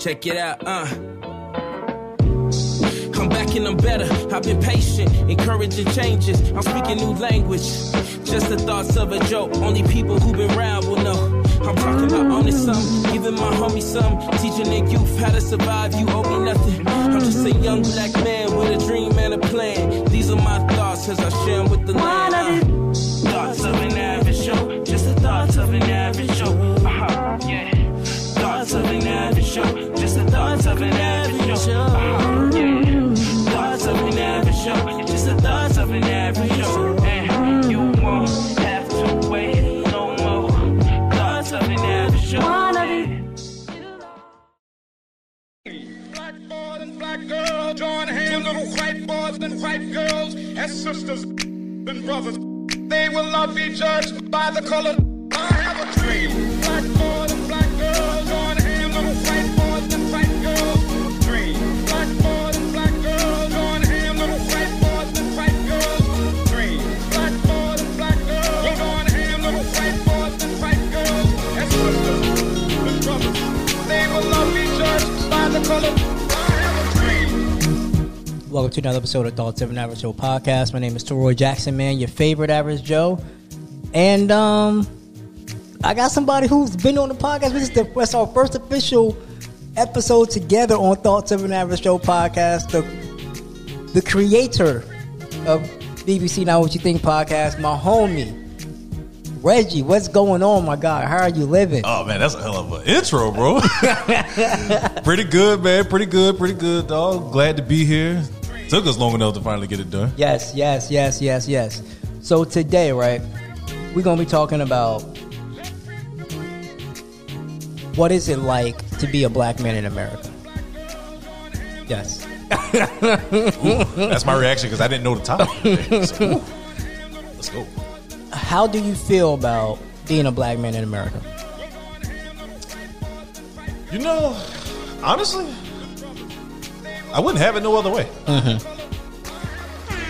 Check it out, uh. I'm back and I'm better. I've been patient, encouraging changes. I'm speaking new language. Just the thoughts of a joke. Only people who've been around will know. I'm talking about owning some, giving my homie some, teaching the youth how to survive. You owe me nothing. Just a young black man with a dream and a plan. These are my thoughts as I share them with the land. Uh, thoughts of an average Joe, just the thoughts of an average Joe. Uh-huh, yeah. Thoughts of an average Joe, just the thoughts of an average Joe. Uh-huh, yeah. Thoughts of an average Joe, sisters and brothers. They will not be judged by the color. I have a dream. Black Welcome to another episode of Thoughts of an Average Joe podcast. My name is Toroy Jackson, man, your favorite Average Joe. And um I got somebody who's been on the podcast. This is the that's our first official episode together on Thoughts of an Average Joe podcast. The the creator of BBC Not What You Think podcast, my homie. Reggie, what's going on, my guy? How are you living? Oh man, that's a hell of an intro, bro. pretty good, man. Pretty good, pretty good, dog. Glad to be here. Took us long enough to finally get it done. Yes, yes, yes, yes, yes. So today, right, we're gonna be talking about what is it like to be a black man in America. Yes. That's my reaction because I didn't know the topic. So, let's go. How do you feel about being a black man in America? You know, honestly, I wouldn't have it no other way.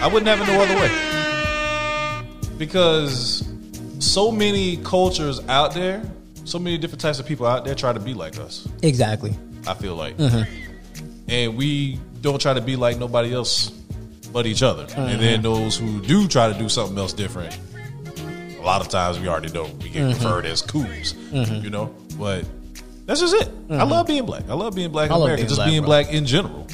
I wouldn't have it no other way because so many cultures out there, so many different types of people out there try to be like us. Exactly. I feel like, mm-hmm. and we don't try to be like nobody else but each other. And then mm-hmm. those who do try to do something else different, a lot of times we already know we get mm-hmm. referred as coos, you know. But that's just it. I love being black. I love being black in I love America. being just black, being bro. black in general,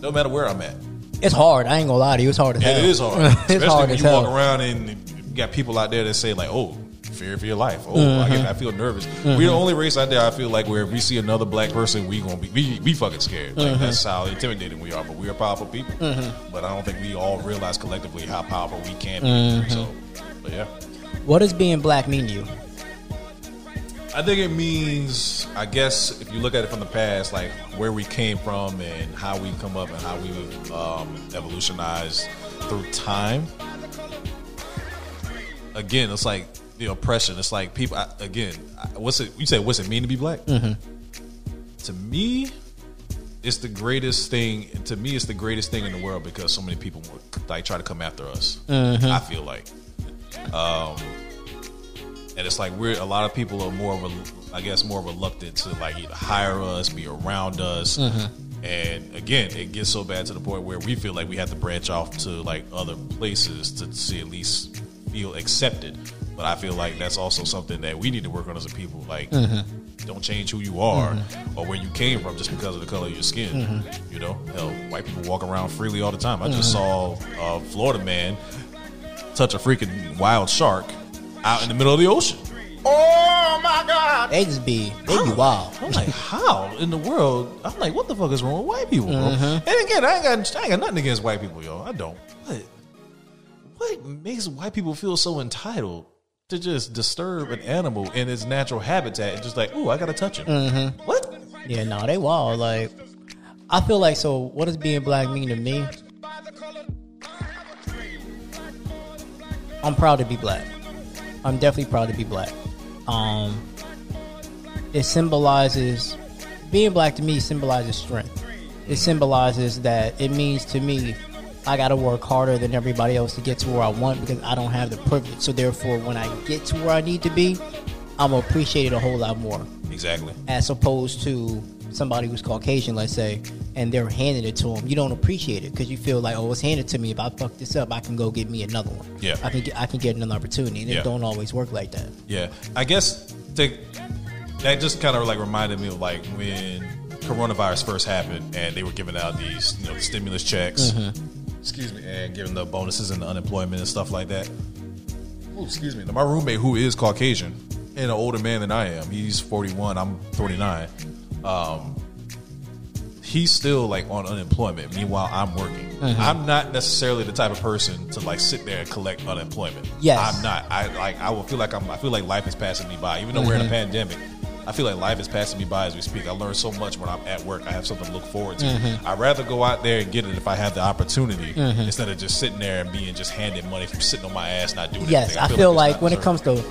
no matter where I'm at. It's hard. I ain't gonna lie to you. It's hard as hell. It is hard, it's especially hard when you hell. walk around and you got people out there that say like, "Oh, fear for your life." Oh, Mm-hmm. I, get, I feel nervous. We're the only race out there. I feel like where if we see another black person, we gonna be we, we fucking scared. Like Mm-hmm. that's how intimidating we are. But we are powerful people. But I don't think we all realize collectively how powerful we can be. Mm-hmm. So, but yeah. What does being black mean to you? I think it means, I guess, if you look at it from the past, like where we came from and how we come up and how we've um, evolutionized through time. Again, it's like the oppression. It's like people. I, again, I- what's it? You say, what's it mean to be black? Mm-hmm. To me, it's the greatest thing. To me, it's the greatest thing in the world because so many people like try to come after us. Mm-hmm. I feel like um, and it's like we're a lot of people are more rel- I guess more reluctant to like either hire us, be around us, mm-hmm. and again, it gets so bad to the point where we feel like we have to branch off to like other places to see at least feel accepted. But I feel like that's also something that we need to work on as a people. Like, mm-hmm. don't change who you are mm-hmm. or where you came from just because of the color of your skin. You know, hell, white people walk around freely all the time. I just saw a Florida man touch a freaking wild shark out in the middle of the ocean. Oh my God! They just be they be wild. I'm like, how in the world? I'm like, what the fuck is wrong with white people, bro? Mm-hmm. And again, I ain't got, I ain't got nothing against white people, yo. I don't. But what makes white people feel so entitled to just disturb an animal in its natural habitat and just like, ooh, I gotta touch him? Mm-hmm. What? Yeah, no, they wild. Like, I feel like so. What does being black mean to me? I'm proud to be black. I'm definitely proud to be black. Um, it symbolizes being black to me symbolizes strength. it symbolizes that it means to me I got to work harder than everybody else to get to where I want because I don't have the privilege. So therefore, when I get to where I need to be, I'm gonna appreciate it a whole lot more Exactly. as opposed to somebody who's Caucasian, let's say, and they're handing it to them. You don't appreciate it because you feel like, oh, it's handed to me. If I fuck this up, I can go get me another one. Yeah. I can get, I can get another opportunity, and Yeah. it don't always work like that. Yeah, I guess that just kind of like reminded me of like when coronavirus first happened and they were giving out these you know the stimulus checks, mm-hmm. excuse me, and giving the bonuses and the unemployment and stuff like that. Ooh, excuse me. Now, my roommate, who is Caucasian and an older man than I am, he's forty one. I'm forty nine. Um, he's still like on unemployment. Meanwhile, I'm working. Mm-hmm. I'm not necessarily the type of person to like sit there and collect unemployment. Yes. I'm not. I like. I will feel like I'm. I feel like life is passing me by. Even though we're in a mm-hmm. pandemic, I feel like life is passing me by as we speak. I learn so much when I'm at work. I have something to look forward to. Mm-hmm. I'd rather go out there and get it if I have the opportunity instead of just sitting there and being just handed money from sitting on my ass not doing Yes, anything. I feel it's like not when it comes to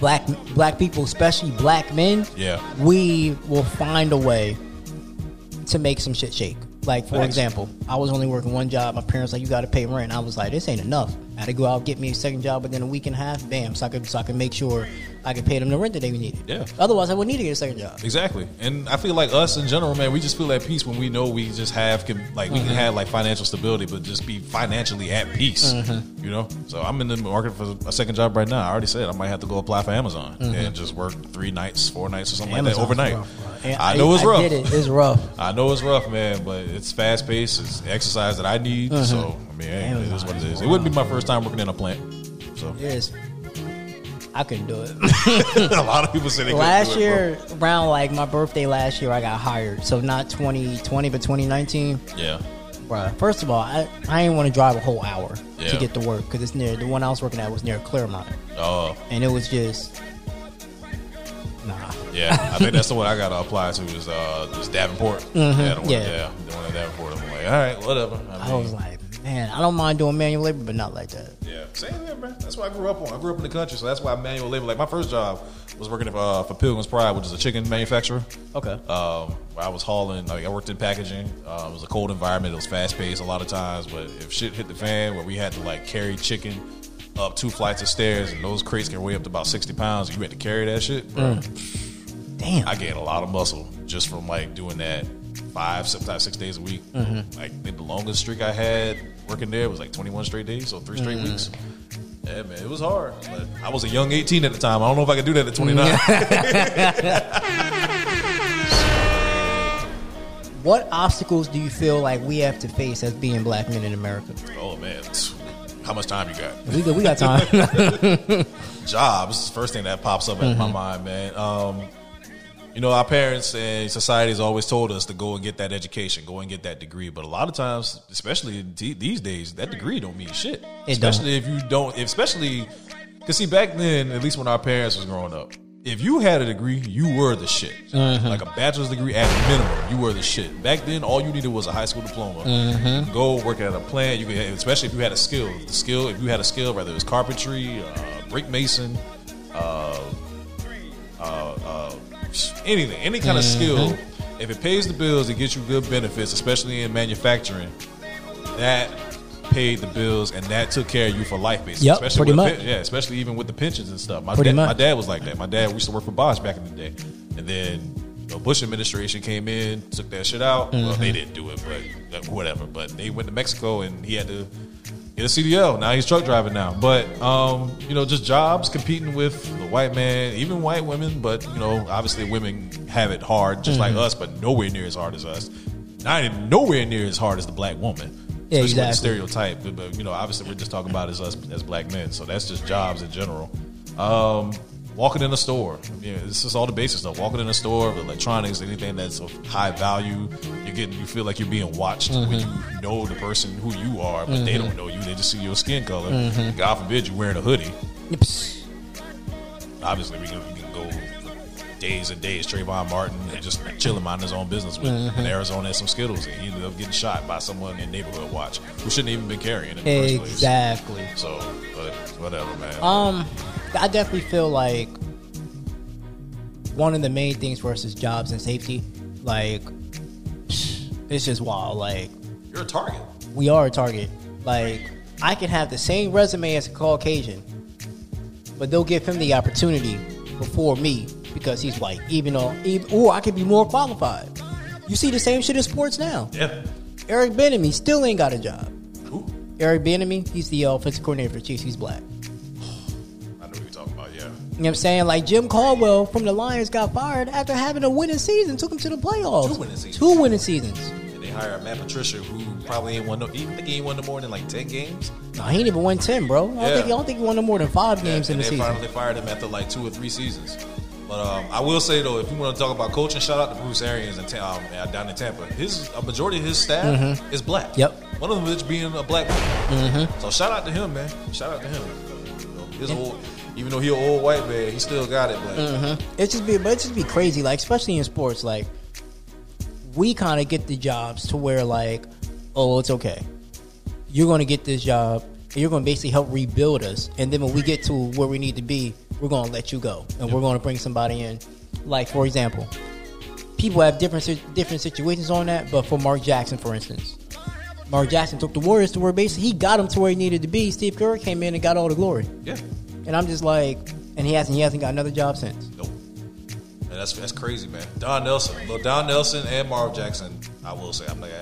black black people, especially black men, Yeah. we will find a way to make some shit shake. Like for Facts. example, I was only working one job. My parents like, you got to pay rent. I was like, this ain't enough. I had to go out get me a second job within a week and a half. Bam, so I could so I could make sure I could pay them the rent that they needed. Yeah. Otherwise, I wouldn't need to get a second job. Exactly, and I feel like us in general, man, we just feel at peace when we know we just have can like we can mm-hmm. have like financial stability, but just be financially at peace. Mm-hmm. You know, so I'm in the market for a second job right now. I already said I might have to go apply for Amazon mm-hmm. and just work three nights, four nights, or something like that overnight. rough. I know it's rough. I it. It's rough. I know it's rough, man, but it's fast paced. It's exercise that I need. So I mean, hey, it is what it is. It wouldn't be my first time working in a plant. So Yes. I couldn't do it. a lot of people say they couldn't last do it, year, around like my birthday last year, I got hired. So not 2020, but 2019. Yeah, Bruh, first of all, I, I didn't want to drive a whole hour Yeah. to get to work because it's near the one I was working at was near Claremont, oh. and it was just nah. Yeah, I think that's the one I got to apply to is uh is Davenport. Yeah, the one, Yeah. yeah, the one in Davenport. I'm like, all right, whatever. I, I was like, man, I don't mind doing manual labor, but not like that. yeah, same here, man. That's what I grew up on. I grew up in the country, so that's why manual labor. Like my first job was working for, uh, for Pilgrim's Pride, which is a chicken manufacturer. Okay. Um, I was hauling. Like I worked in packaging. Uh, it was a cold environment. It was fast paced a lot of times. But if shit hit the fan, where we had to like carry chicken up two flights of stairs, and those crates can weigh up to about sixty pounds, and you had to carry that shit, bro. Damn. I gained a lot of muscle just from like doing that five, sometimes six days a week. Like I think the longest streak I had working there was like 21 straight days, so three straight weeks. Yeah, man, it was hard. But I was a young 18 at the time. I don't know if I could do that at 29. what obstacles do you feel like we have to face as being black men in America? oh man, how much time you got? We got, we got time. Jobs, first thing that pops up in my mind, man. Um, you know, our parents and society has always told us to go and get that education, go and get that degree. But a lot of times, especially the- these days, that degree don't mean shit. It especially if you don't, especially because see, back then, at least when our parents was growing up, if you had a degree, you were the shit. Like a bachelor's degree at minimum, you were the shit. Back then, all you needed was a high school diploma. You could Go work at a plant. You could, especially if you had a skill. The skill, if you had a skill, whether it was carpentry, uh, brick mason, uh, uh, uh, anything, any kind of skill, if it pays the bills, it gets you good benefits, especially in manufacturing. That paid the bills and that took care of you for life, basically. Yep, especially pretty with much. yeah, especially even with the pensions and stuff. My Pretty dad, much. my dad was like that. My dad used to work for Bosch back in the day, and then the Bush administration came in, took that shit out. Well, Mm-hmm. they didn't do it, but uh, whatever. But they went to Mexico and he had to get a CDL. Now he's truck driving now. But um, you know, just jobs competing with the white man, even white women. But you know, obviously women have it hard, just Mm-hmm. like us, but nowhere near as hard as us. Not even nowhere near as hard as the black woman. Yeah, Especially with the stereotype. But, but, you know, obviously we're just talking about as us as black men. So that's just jobs in general. Um, walking in a store. Yeah, this is all the basic stuff. Walking in a store, electronics, anything that's of high value. You're getting you feel like you're being watched when Mm-hmm. you know the person who you are, but they don't know you. They just see your skin color. Mm-hmm. God forbid you're wearing a hoodie. Psst. Obviously, we can, we can go days and days. Trayvon Martin and just chilling, minding his own business with Mm-hmm. in Arizona and some Skittles, and he ended up getting shot by someone in neighborhood watch who shouldn't even been carrying it in the first place. Exactly. So, but whatever, man. Um, I definitely feel like one of the main things for us is jobs and safety. Like, It's just wild. Like You're a target. we are a target. Like I can have the same resume as a Caucasian, but they'll give him the opportunity before me because he's white. Even though, even, or I could be more qualified. You see the same shit in sports now. Yeah. Eric Bieniemy still ain't got a job. Who? Eric Bieniemy, he's the offensive coordinator for the Chiefs. He's black. You know what I'm saying? Like Jim Caldwell from the Lions got fired after having a winning season, took him to the playoffs. Two winning seasons. Two winning seasons. And they hired Matt Patricia, who probably ain't won no. Even think he ain't won no more than like ten games. No, he ain't even won ten, bro. I don't, Yeah. think, I don't think he won no more than five games and in the season. And they season. finally fired him after like two or three seasons. But um, I will say though, if you want to talk about coaching, shout out to Bruce Arians Ta- um, uh, down in Tampa. His a majority of his staff is black. Mm-hmm. Yep. Mm-hmm. One of them is being a black man. So shout out to him, man. Shout out to him. His old, even though he an old white man, he still got it. But Mm-hmm. It just be, but it just be crazy. Like especially in sports, like we kind of get the jobs to where like, oh, it's okay. You're going to get this job, and you're going to basically help rebuild us. And then when we get to where we need to be, we're going to let you go, and we're going to bring somebody in. Like for example, people have different different situations on that. But for Mark Jackson, for instance, Mark Jackson took the Warriors to where basically he got them to where he needed to be. Steve Kerr came in and got all the glory, yeah, and I'm just like, and he hasn't he hasn't got another job since. nope. And that's that's crazy, man. Don Nelson, well, Don Nelson and Mark Jackson. I will say, I'm like,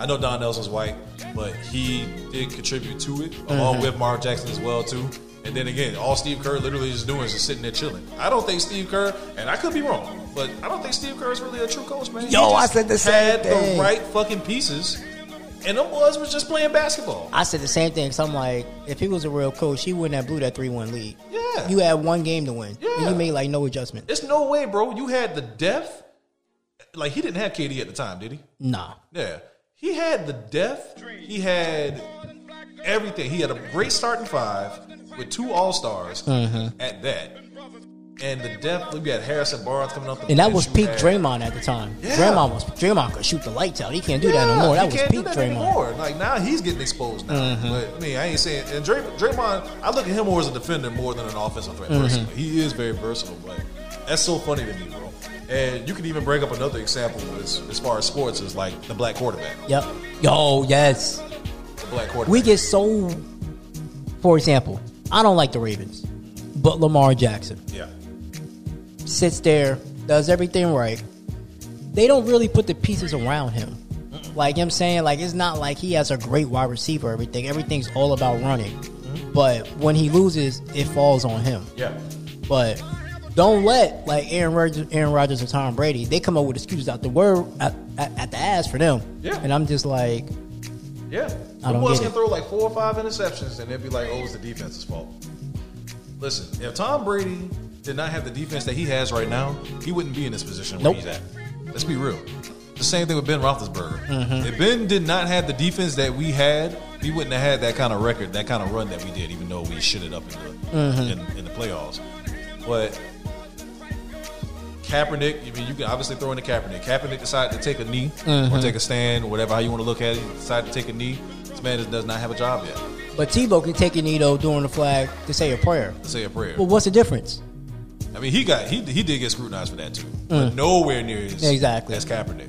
I know Don Nelson's white, but he did contribute to it along Mm-hmm. with Mark Jackson as well too. And then again, all Steve Kerr literally is doing is just sitting there chilling. I don't think Steve Kerr, and I could be wrong, but I don't think Steve Kerr is really a true coach, man. Yo, I said the same had thing. the right fucking pieces, and them boys was just playing basketball. I said the same thing. So I'm like, if he was a real coach, he wouldn't have blew that three one lead. Yeah. you had one game to win, and Yeah. you made like no adjustment. There's no way, bro. You had the depth. Like he didn't have KD at the time, did he? Nah, Yeah. He had the depth. He had everything. He had a great starting five with two all stars Mm-hmm. at that. And the depth, we got Harrison Barnes coming off the and that was peak had- Draymond at the time. Yeah. Draymond was Draymond could shoot the lights out. He can't do that no more. That was peak that Draymond. anymore. Like now he's getting exposed now. Mm-hmm. But I mean, I ain't saying and Dray, Draymond. I look at him more as a defender more than an offensive threat. Mm-hmm. Personally, he is very versatile. But that's so funny to me, bro. And you can even bring up another example as, as far as sports is like the black quarterback. Yep. Yo, yes. The black quarterback. We get so. For example, I don't like the Ravens, but Lamar Jackson yeah. Sits there, does everything right. They don't really put the pieces around him. Like I'm saying, like it's not like he has a great wide receiver. Everything, everything's all about running. But when he loses, it falls on him. Yeah. But don't let like Aaron Rodgers, Aaron Rodgers and Tom Brady. They come up with excuses out the word at, at, at the ass for them. Yeah. And I'm just like, Yeah. The boys can it. throw like four or five interceptions and they'd be like, oh, it's the defense's fault. Listen, if Tom Brady did not have the defense that he has right now, he wouldn't be in this position where Nope. he's at. Let's be real. The same thing with Ben Roethlisberger. Mm-hmm. If Ben did not have the defense that we had, he wouldn't have had that kind of record, that kind of run that we did, even though we shitted up in the Mm-hmm. in, in the playoffs. But Kaepernick, I mean, you can obviously throw in the Kaepernick. Kaepernick decided to take a knee Mm-hmm. or take a stand, whatever how you want to look at it. He decided to take a knee. This man does- does not have a job yet. but Tebow can take a knee though during the flag to say a prayer. To say a prayer. But what's the difference? I mean, he got he he did get scrutinized for that too, but nowhere near as Mm. Exactly. as Kaepernick.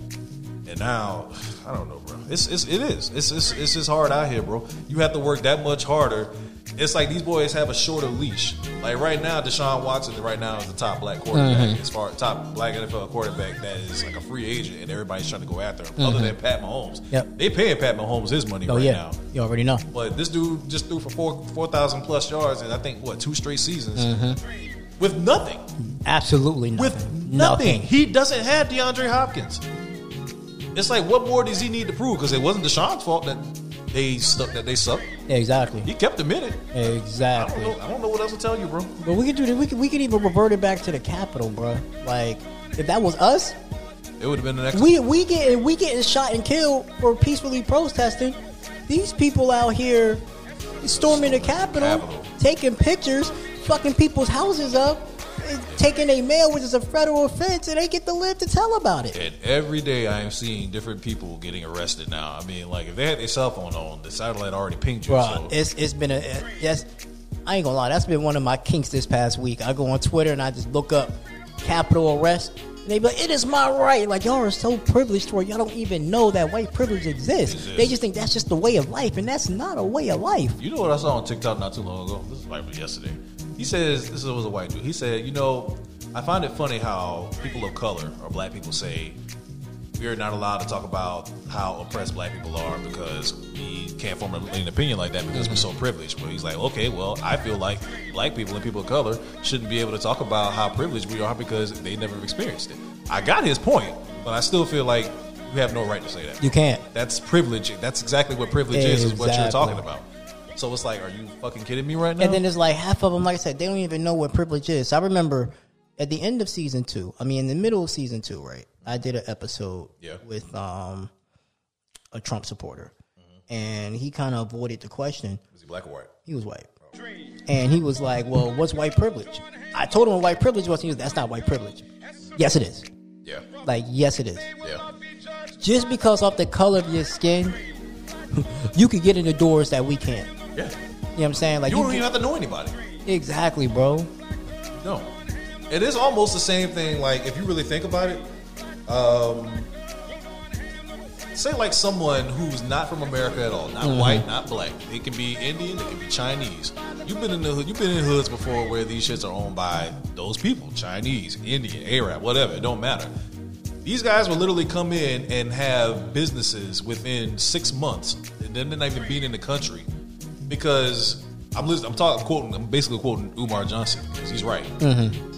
And now, I don't know, bro. It's, it's it is. It's, it's it's just hard out here, bro. You have to work that much harder. It's like these boys have a shorter leash. Like right now, Deshaun Watson right now is the top black quarterback Mm-hmm. as far top black NFL quarterback that is like a free agent, and everybody's trying to go after him. Mm-hmm. Other than Pat Mahomes, Yep. they paying Pat Mahomes his money Oh right yeah, now. you already know. But this dude just threw for four four thousand plus yards, and I think what two straight seasons with nothing Absolutely nothing. with nothing. He doesn't have DeAndre Hopkins. It's like, what more does he need to prove? Because it wasn't Deshaun's fault that they stuck that they sucked. Exactly. He kept him in it. I Exactly. don't know. I don't know what else to tell you, bro. But we could do. We could. We could even revert it back to the Capitol, bro. Like if that was us, It would have been the next. we we getting we getting shot and killed for peacefully protesting. These people out here storming the Capitol, Capitol. taking pictures, fucking people's houses up, taking a mail, which is a federal offense, and they get to live to tell about it. and every day I am seeing different people getting arrested now. I mean, like if they had their cell phone on, the satellite already pinged you. Bro, so it's it's been a yes. I ain't gonna lie, that's been one of my kinks this past week. I go on Twitter and I just look up Capitol arrest, And they be like, it is my right. Like y'all are so privileged where y'all don't even know that white privilege exists. Exists. They just think that's just the way of life, and that's not a way of life. You know what I saw on TikTok not too long ago? This is like yesterday. He says this was a white dude. He said, you know, I find it funny how people of color or black people say we're not allowed to talk about how oppressed black people are because we can't form an opinion like that because we're so privileged. But he's like, okay, well, I feel like black people and people of color shouldn't be able to talk about how privileged we are because they never experienced it. I got his point, but I still feel like you have no right to say that. You can't. That's privilege. That's exactly what privilege is, is what you're talking about. So it's like, are you fucking kidding me right now? And then there's like half of them, like I said, they don't even know what privilege is. So I remember at the end of season two, I mean, in the middle of season two, right? I did an episode Yeah. with um, a Trump supporter, and he kind of avoided the question. Is he black or white? He was white, and he was like, "Well, what's white privilege?" I told him what white privilege was. He was, "That's not white privilege." Yes, it is. Yeah. Like, yes, it is. Yeah. Just because of the color of your skin, you could get in the doors that we can't. You Yeah. know what I'm saying? Like, You you don't even have to know anybody. exactly, bro. No. It is almost the same thing, like, if you really think about it, um, say like someone who's not from America at all, not Mm-hmm. white, not black. It can be Indian, it can be Chinese. You've been in the hood, you've been in hoods before where these shits are owned by those people, Chinese, Indian, Arab, whatever, it don't matter. These guys will literally come in and have businesses within six months, and then they're not even being in the country because I'm listening. I'm talking, quoting. I'm basically quoting Umar Johnson because he's right. Mm-hmm.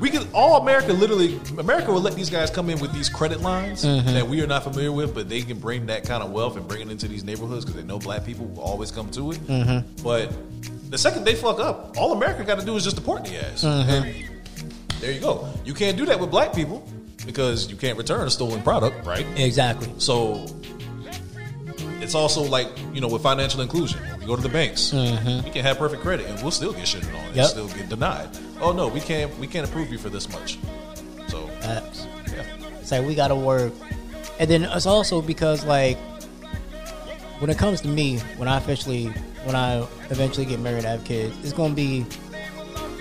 We could all America literally America will let these guys come in with these credit lines mm-hmm. that we are not familiar with, but they can bring that kind of wealth and bring it into these neighborhoods because they know black people will always come to it. Mm-hmm. But the second they fuck up, all America got to do is just deport the ass. And there you go. You can't do that with black people because you can't return a stolen product, right? Exactly. So it's also like you know with financial inclusion. When we go to the banks, mm-hmm. we can have perfect credit and we'll still get shitted on and Yep. still get denied. Oh no, we can't. We can't approve you for this much. So Facts. yeah, It's like we got to work, and then it's also because like when it comes to me, when I officially, when I eventually get married, and have kids, it's gonna be.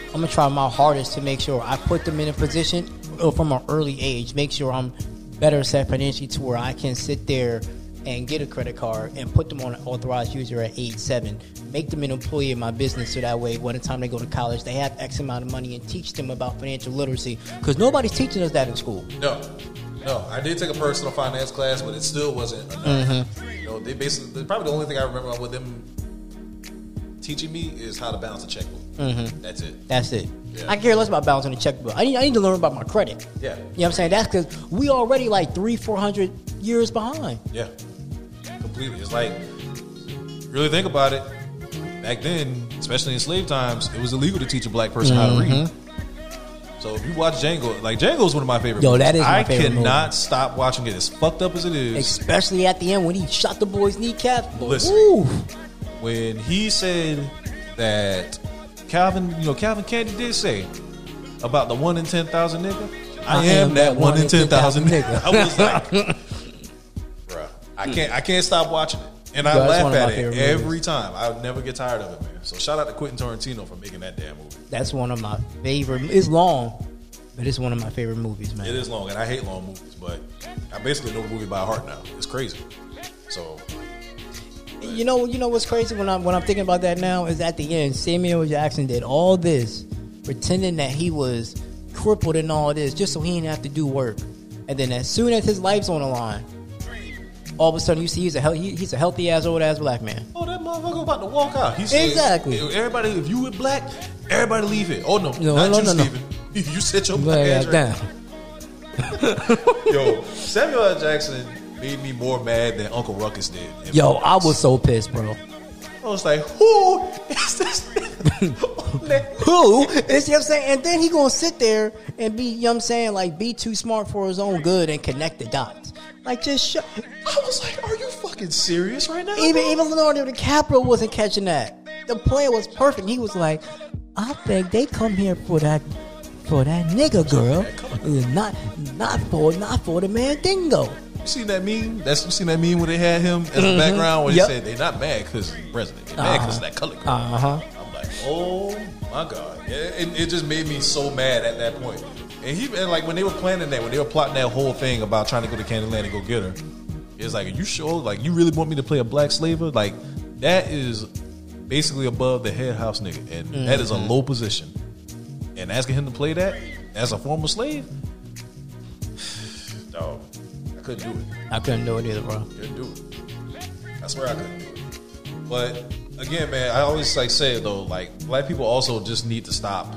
I'm gonna try my hardest to make sure I put them in a position uh, from an early age, make sure I'm better set financially to where I can sit there and get a credit card and put them on an authorized user at age seven, make them an employee in my business so that way when the time they go to college they have X amount of money and teach them about financial literacy because nobody's teaching us that in school. no, no. I did take a personal finance class, but it still wasn't enough. Mm-hmm. You know, they basically probably the only thing I remember with them teaching me is how to balance a checkbook. That's it. That's it. Yeah. I care less about balancing a checkbook. I need, I need to learn about my credit. Yeah. You know what I'm saying? That's because we already like three, four hundred years behind. Yeah, completely. It's like really think about it. Back then, especially in slave times, it was illegal to teach a black person how to read. Mm-hmm. So if you watch Django, like Django is one of my favorite. Yo, movies. that is I cannot movie. stop watching it. As fucked up as it is, Especially at the end when he shot the boy's kneecap. Listen. When he said that Calvin, you know, Calvin Candy did say about the one in ten thousand nigga. I, am, that one in ten thousand nigga. I was like, I can't, I can't stop watching it, and I Yo, that's laugh one of at my it favorite every movies. time. I'll never get tired of it, man. So shout out to Quentin Tarantino for making that damn movie. That's one of my favorite. It's long, but it's one of my favorite movies, man. It is long, and I hate long movies, but I basically know the movie by heart now. It's crazy. So You know, you know what's crazy when I'm when I'm thinking about that now is at the end, Samuel Jackson did all this, pretending that he was crippled and all this, just so he didn't have to do work. And then as soon as his life's on the line, all of a sudden you see he's a he, he's a healthy ass old ass black man. Oh, that motherfucker about to walk out. He said, Exactly. Everybody, if you with black, everybody leave it. Oh no, No, not no, you, no, no. Steven. You sit your black ass down. Yo, Samuel L. Jackson made me more mad than Uncle Ruckus did. Yo. I was so pissed, bro. I was like, who is this? Who? It's, you know what I'm saying? And then he gonna sit there and be, you know what I'm saying, like be too smart for his own good and connect the dots. Like just shut. I was like, are you fucking serious right now? Even even Leonardo DiCaprio wasn't catching that. The play was perfect. He was like, I think they come here for that for that nigga girl, uh, not not for not for the man dingo. You seen that meme? That's you seen that meme where they had him as the mm-hmm. background where Yep. they said they're not mad because he's president. They're mad because of uh-huh. that color. girl. Uh huh. I'm like, oh my god, yeah, it, it just made me so mad at that point. And he and like when they were planning that, when they were plotting that whole thing about trying to go to Candyland and go get her, it's like, are you sure? Like, you really want me to play a black slaver? Like, that is basically above the head house nigga, and that is a Mm-hmm. low position. And asking him to play that as a former slave, dog, I couldn't do it. I couldn't do it either, bro. Couldn't do it. I swear I couldn't do it. But again, man, I always like say it though, like black people also just need to stop.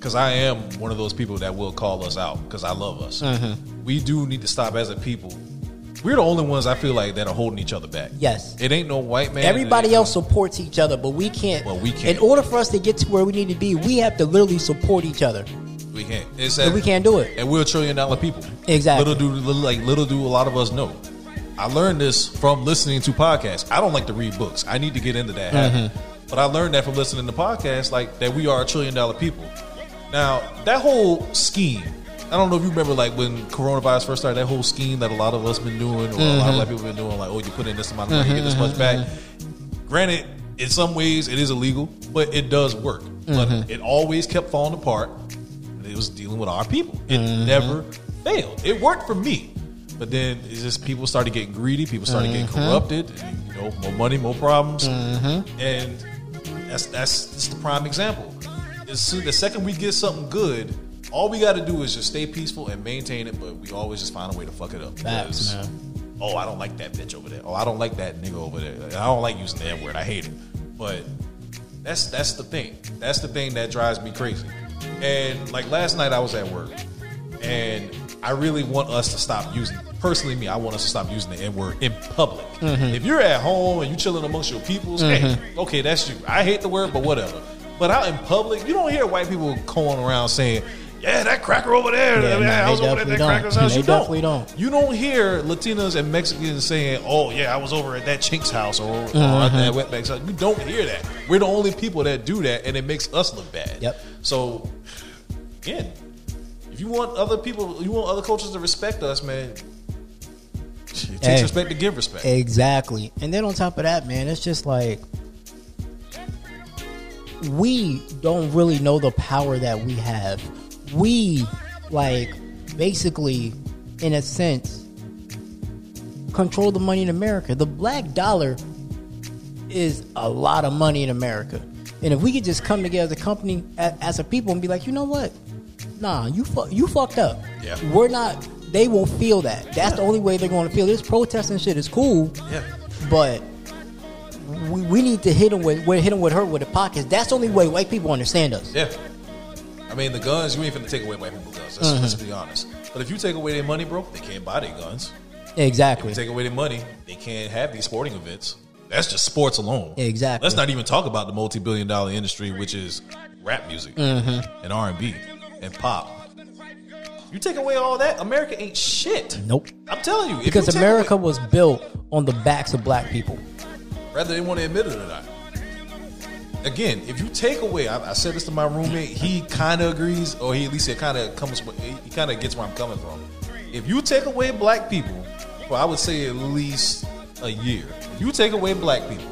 Cause I am one of those people that will call us out because I love us. Mm-hmm. We do need to stop as a people. We're the only ones I feel like that are holding each other back. Yes. it ain't no white man. Everybody else supports each other, but we can't. Well, we can't. In order for us to get to where we need to be, we have to literally support each other. we can't. It's And we can't do it. And we're a trillion dollar people. Exactly. Little do little, like little do a lot of us know. I learned this from listening to podcasts. I don't like to read books. I need to get into that habit. Mm-hmm. But I learned that from listening to podcasts, like that we are a trillion dollar people. Now that whole scheme. I don't know if you remember, like when coronavirus first started, that whole scheme that a lot of us been doing, or a lot of Mm-hmm. black people been doing, like, oh, you put in this amount of money, you get this much mm-hmm, back. Mm-hmm, mm-hmm. Granted, in some ways it is illegal, but it does work. But it always kept falling apart. It was dealing with our people. It never failed. It worked for me. But then it's just people started getting greedy, people started getting corrupted, and, you know, more money, more problems. And that's that's that's the prime example. As soon, the second we get something good, all we got to do is just stay peaceful and maintain it. But we always just find a way to fuck it up. Facts, Because. Oh, I don't like that bitch over there. Oh, I don't like that nigga over there. I don't like using the N word. I hate it. But that's that's the thing. That's the thing that drives me crazy. And like last night, I was at work, and I really want us to stop using. Personally, me, I want us to stop using the N word in public. Mm-hmm. If you're at home and you chilling amongst your peoples, hey, mm-hmm. okay, that's you. I hate the word, but whatever. But out in public, you don't hear white people going around saying, "Yeah, that cracker over there. Yeah, Yeah, no, I was over there at that cracker's house." They you don't. don't. You don't hear Latinos and Mexicans saying, "Oh yeah, I was over at that chink's house or, or at mm-hmm. that wetback's house." You don't hear that. We're the only people that do that, and it makes us look bad. Yep. So, again, if you want other people, you want other cultures to respect us, man. It takes Hey. respect to give respect. Exactly. And then on top of that, man, it's just like we don't really know the power that we have. We like basically in a sense control the money in America. The black dollar is a lot of money in America. And if we could just come together as a company, as a people, and be like, you know what? Nah, you fu- you fucked up. Yeah. We're not. They will feel that. That's the only way they're going to feel. This protesting shit is cool, yeah. but we, we need to hit them with we hit them with her with the pockets. That's the only way white people understand us. Yeah. I mean, the guns, you ain't finna take away white people's guns. Let's, let's be honest. But if you take away their money, bro, they can't buy their guns. Exactly. You take away their money, they can't have these sporting events. That's just sports alone. Exactly. Let's not even talk about the multi-billion-dollar industry, which is rap music Mm-hmm. and R and B and pop. You take away all that, America ain't shit. Nope. I'm telling you, if Because you take America away- was built on the backs of black people. Whether they want to admit it or not. Again, if you take away, I, I said this to my roommate. He kind of agrees, or he at least kind of comes. He, kind of gets where I'm coming from. If you take away black people, well, I would say at least a year. If you take away black people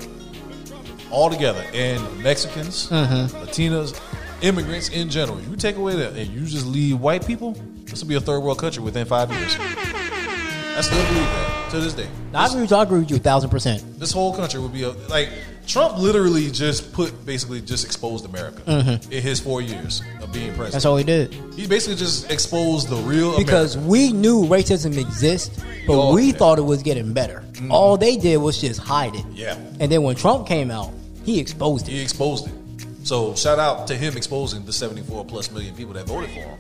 altogether, and Mexicans, mm-hmm. Latinos, immigrants in general, you take away that, and you just leave white people, this will be a third world country within five years. I still believe that to this day. I agree with you. I agree with you a thousand percent. This whole country would be a, like Trump literally just put basically just exposed America mm-hmm. in his four years of being president. That's all he did. he basically just exposed the real Because America. we knew racism exists, but all we thought it was getting better. Mm-hmm. All they did was just hide it. Yeah. And then when Trump came out, he exposed it. he exposed it. So shout out to him exposing the 74 plus million people that voted for him.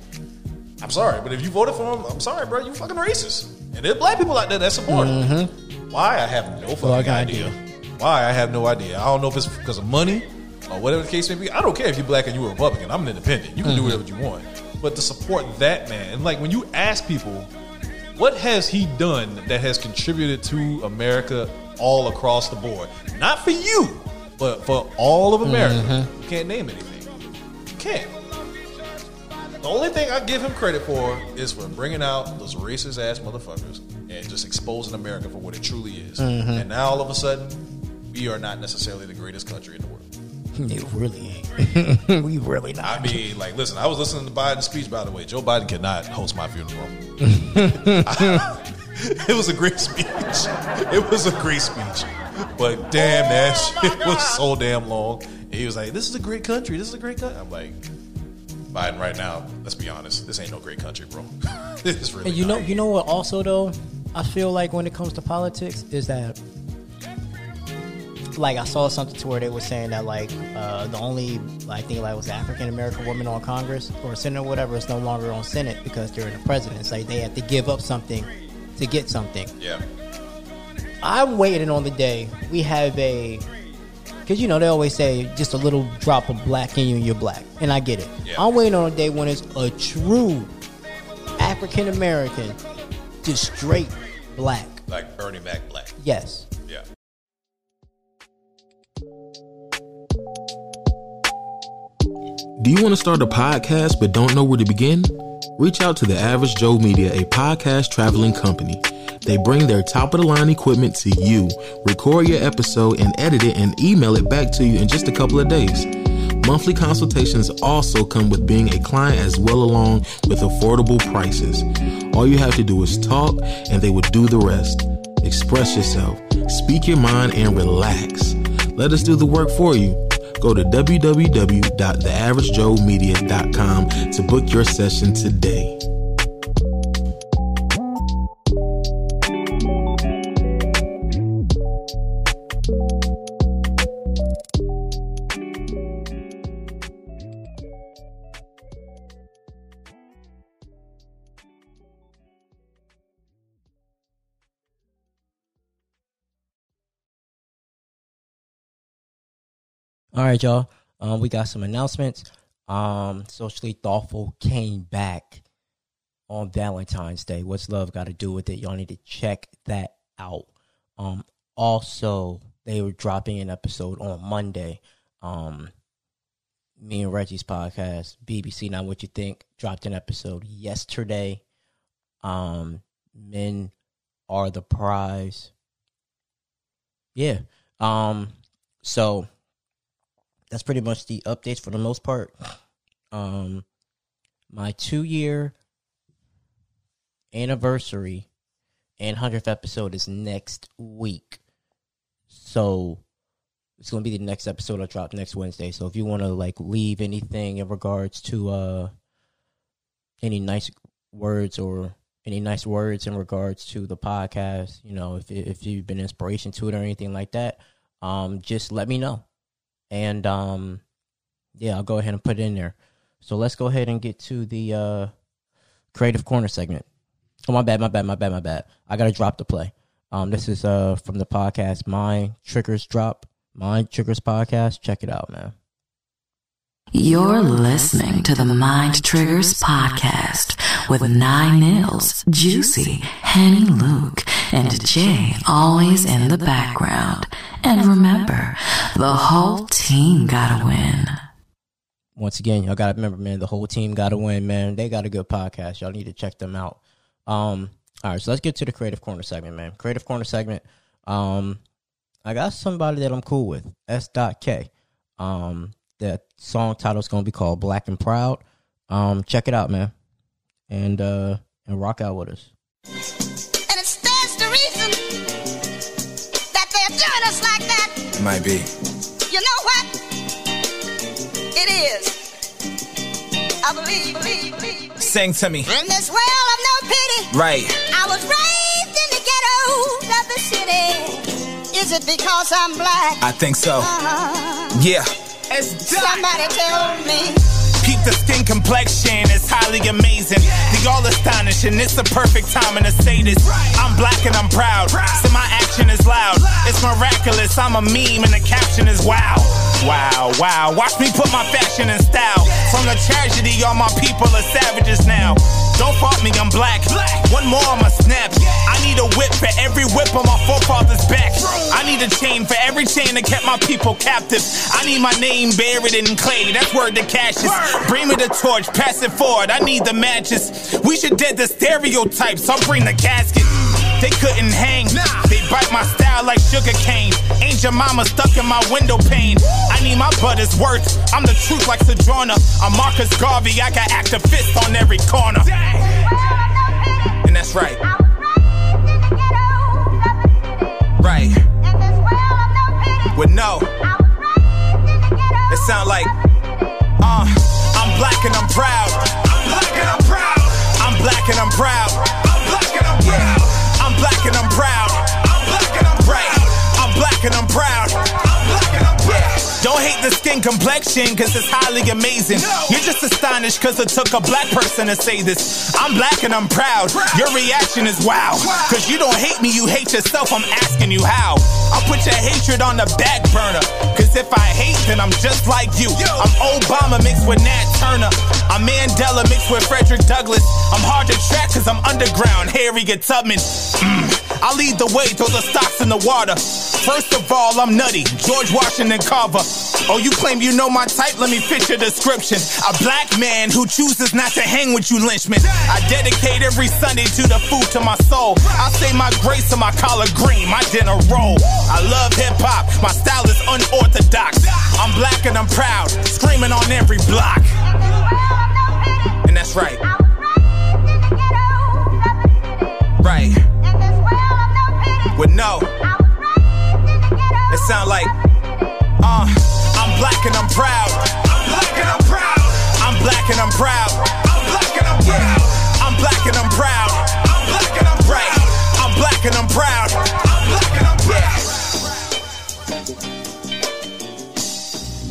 I'm sorry, but if you voted for him, I'm sorry, bro, you fucking racist. And there's black people out there that support him. Why? I have no fucking Fucking idea. idea. Why? I have no idea. I don't know if it's because of money or whatever the case may be. I don't care if you're black and you're a Republican. I'm an independent. You can do whatever you want. But to support that man, and like when you ask people, what has he done that has contributed to America all across the board? Not for you, but for all of America. You can't name anything. You can't. The only thing I give him credit for is for bringing out those racist ass motherfuckers and just exposing America for what it truly is. Mm-hmm. And now all of a sudden, we are not necessarily the greatest country in the world. It really ain't. we really not. I mean, like, listen, I was listening to Biden's speech, by the way. Joe Biden cannot host my funeral. it was a great speech. It was a great speech. But damn, that oh shit was so damn long. And he was like, this is a great country. This is a great country. I'm like, Biden, right now, let's be honest. This ain't no great country, bro. it's really And you know, not. you know what? Also, though, I feel like when it comes to politics, is that like I saw something to where they were saying that like uh, the only I think like was African American woman on Congress or Senate or whatever is no longer on Senate because they're in the presidency. Like they have to give up something to get something. Yeah. I'm waiting on the day we have a because you know they always say just a little drop of black in you and you're black, and I get it. Yeah. I'm waiting on a day when it's a true African American, just straight black. Like Bernie Mac Black. Yes. Yeah. Do you want to start a podcast but don't know where to begin? Reach out to the Average Joe Media, a podcast traveling company. They bring their top of the line equipment to you, record your episode, and edit it and email it back to you in just a couple of days. Monthly consultations also come with being a client as well along with affordable prices. All you have to do is talk and they will do the rest. Express yourself, speak your mind, and relax. Let us do the work for you. Go to www.theaveragejoemedia.com to book your session today. All right, y'all. Um, we got some announcements. Um, Socially Thoughtful came back on Valentine's Day. What's love got to do with it? Y'all need to check that out. Um, also, they were dropping an episode on Monday. Um, me and Reggie's podcast, BBC Not What You Think, dropped an episode yesterday. Um, men are the prize. Yeah. Um, so that's pretty much the updates for the most part. Um, my two year anniversary and hundredth episode is next week, so it's gonna be the next episode I drop next Wednesday. So if you want to like leave anything in regards to uh any nice words or any nice words in regards to the podcast, you know, if if you've been inspiration to it or anything like that, um, just let me know and um yeah i'll go ahead and put it in there. So let's go ahead and get to the uh creative corner segment. Oh my bad my bad my bad my bad. I gotta drop the play. Um this is uh from the podcast mind triggers drop. Mind triggers podcast. Check it out man. You're listening to the Mind Triggers podcast with Nine Nils, Juicy, Henny Luke, and Jay always in the background. And remember, the whole team gotta win. once again, y'all gotta remember, man, the whole team gotta win, man. They got a good podcast. Y'all need to check them out. Um, all right, so let's get to the creative corner segment, man. Creative corner segment. Um, I got somebody that I'm cool with, S. K. Um, the song title is gonna be called Black and Proud. Um, check it out, man, and uh, and rock out with us. Might be. You know what? It is. I believe, believe, believe. Sing to me. In this world of no pity, Right. I was raised in the ghetto of the city. Is it because I'm black? I think so. Uh-huh. Yeah. Somebody told me. Peep the skin complexion, it's highly amazing. The all astonishing, it's the perfect timing to say this. I'm black and I'm proud, so my action is loud. It's miraculous, I'm a meme and the caption is wow. Wow, wow, watch me put my fashion in style. From the tragedy, all my people are savages now. Don't fault me, I'm black. One more, I'ma snap. I need a whip for every whip on my forefather's back. I need a chain for every chain that kept my people captive. I need my name buried in clay. That's word to Cassius. Bring me the torch, pass it forward. I need the matches. We should dead the stereotypes. I'll bring the casket. They couldn't hang. They bite my style like sugar cane. Ain't your mama stuck in my window pane. I need my butters worth. I'm the truth like Sojourner. I'm Marcus Garvey. I got activists on every corner. And that's right. Right. With no. It sound like, uh, I'm black and I'm proud. I'm black and I'm proud. I'm black and I'm proud. Black and I'm proud. I'm black and I'm proud. I'm black and I'm proud. Don't hate the skin complexion, cause it's highly amazing. You're just astonished cause it took a black person to say this. I'm black and I'm proud. Your reaction is wow. Cause you don't hate me, you hate yourself. I'm asking you how. I'll put your hatred on the back burner. Cause if I hate, then I'm just like you. I'm Obama mixed with Nat Turner. I'm Mandela mixed with Frederick Douglass. I'm hard to track cause I'm underground. Harriet Tubman. Mm. I lead the way, throw the stocks in the water. First of all, I'm nutty. George Washington Carver. Oh, you claim you know my type? Let me fit your description. A black man who chooses not to hang with you lynchmen. I dedicate every Sunday to the food to my soul. I say my grace to my collard green, my dinner roll. I love hip hop. My style is unorthodox. I'm black and I'm proud. Screaming on every block. And that's right. Right. With no. It sound like, uh, I'm black and I'm proud. I'm black and I'm proud. I'm black and I'm proud. I'm black and I'm proud. I'm black and I'm proud. I'm black and I'm right. I'm black and I'm proud. I'm black and I'm proud.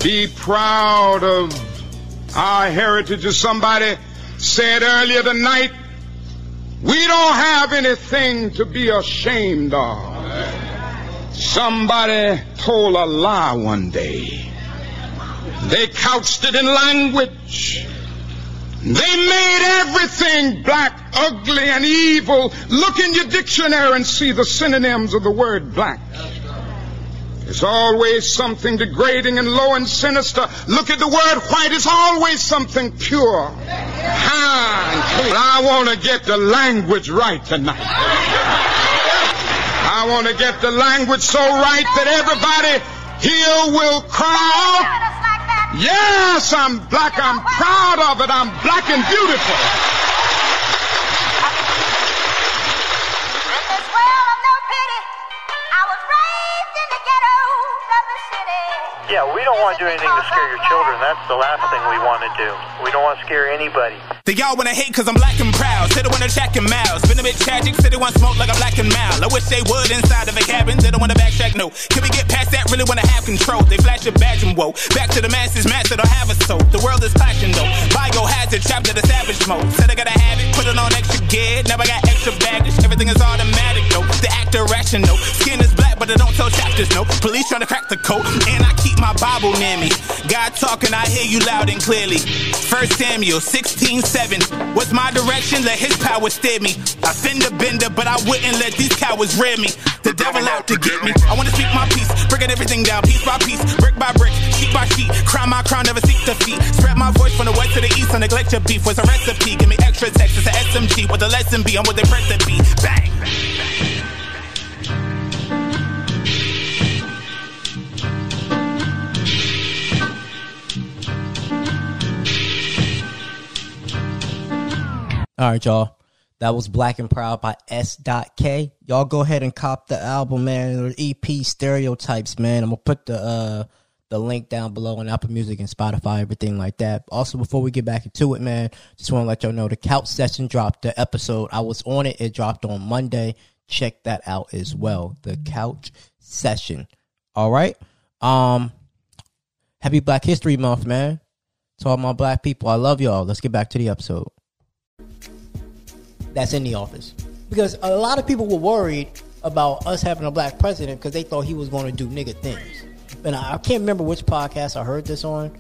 Be proud of our heritage. As somebody said earlier tonight, we don't have anything to be ashamed of. Somebody told a lie one day. They couched it in language. They made everything black, ugly, and evil. Look in your dictionary and see the synonyms of the word black. There's always something degrading and low and sinister. Look at the word white. It's always something pure. And. I want to get the language right tonight. I want to get the language so right that everybody here will cry out, Yes, I'm black. I'm proud of it. I'm black and beautiful. Yeah, we don't want to do anything to scare your children. That's the last thing we want to do. We don't want to scare anybody. They all wanna hate cause I'm black and proud. They wanna jack and mouse. Been a bit tragic, say they want smoke like I'm black and mild. I wish they would inside of a cabin. They don't wanna backtrack, no. Can we get past that? Really wanna have control. They flash a badge and whoa. Back to the masses, master don't have a soul. The world is clashing though. Biohazard trapped in the savage mode. Said I gotta have it, put it on extra gear. Now I got extra baggage. Everything is automatic though. The actor rational. Skin is black, but I don't tell chapters, no. Police trying to crack the code. And I keep my Bible near me. God talking, I hear you loud and clearly. First Samuel 16 7. What's my direction? Let his power steer me. I fender bender, but I wouldn't let these cowards rear me. The devil out to get me. I wanna speak my piece, breaking everything down piece by piece, brick by brick, sheet by sheet. Crown my crown, never seek defeat. Spread my voice from the west to the east, I neglect your beef. Was a recipe, give me extra text, it's a SMG. What the lesson be, I'm what they press to be. Bang! All right, y'all. That was Black and Proud by S.K. Y'all go ahead and cop the album, man, or EP Stereotypes, man. I'm gonna put the uh the link down below on Apple Music and Spotify, everything like that. Also, before we get back into it, man, just want to let y'all know the couch session dropped. The episode I was on it. It dropped on Monday. Check that out as well. The couch session. All right. Um, happy Black History Month, man. To all my black people, I love y'all. Let's get back to the episode that's in the office. Because a lot of people were worried about us having a black president because they thought he was going to do nigga things. And I, I can't remember which podcast I heard this on.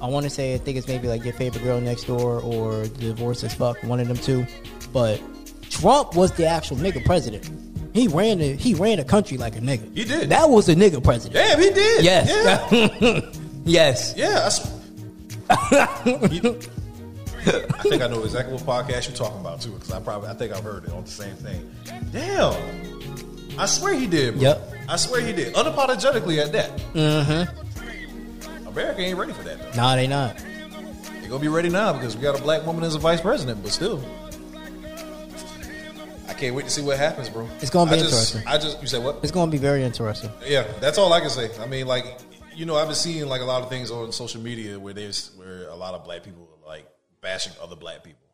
I want to say I think it's maybe like your favorite girl next door or divorce as fuck, one of them two. But Trump was the actual nigga president. He ran the he ran the country like a nigga. He did. That was a nigga president. Damn, he did. Yes. Yeah. yes. yeah. that's- I think I know exactly what podcast you're talking about too, because I probably I think I've heard it on the same thing. Damn, I swear he did. Bro. Yep. I swear he did, unapologetically at that. Mm-hmm. America ain't ready for that. Though. Nah, they not. They gonna be ready now because we got a black woman as a vice president, but still. I can't wait to see what happens, bro. It's gonna be I just- interesting. I just you said what? It's going to be very interesting. Yeah, that's all I can say. I mean, like you know, I've been seeing like a lot of things on social media where there's where a lot of black people are like bashing other black people,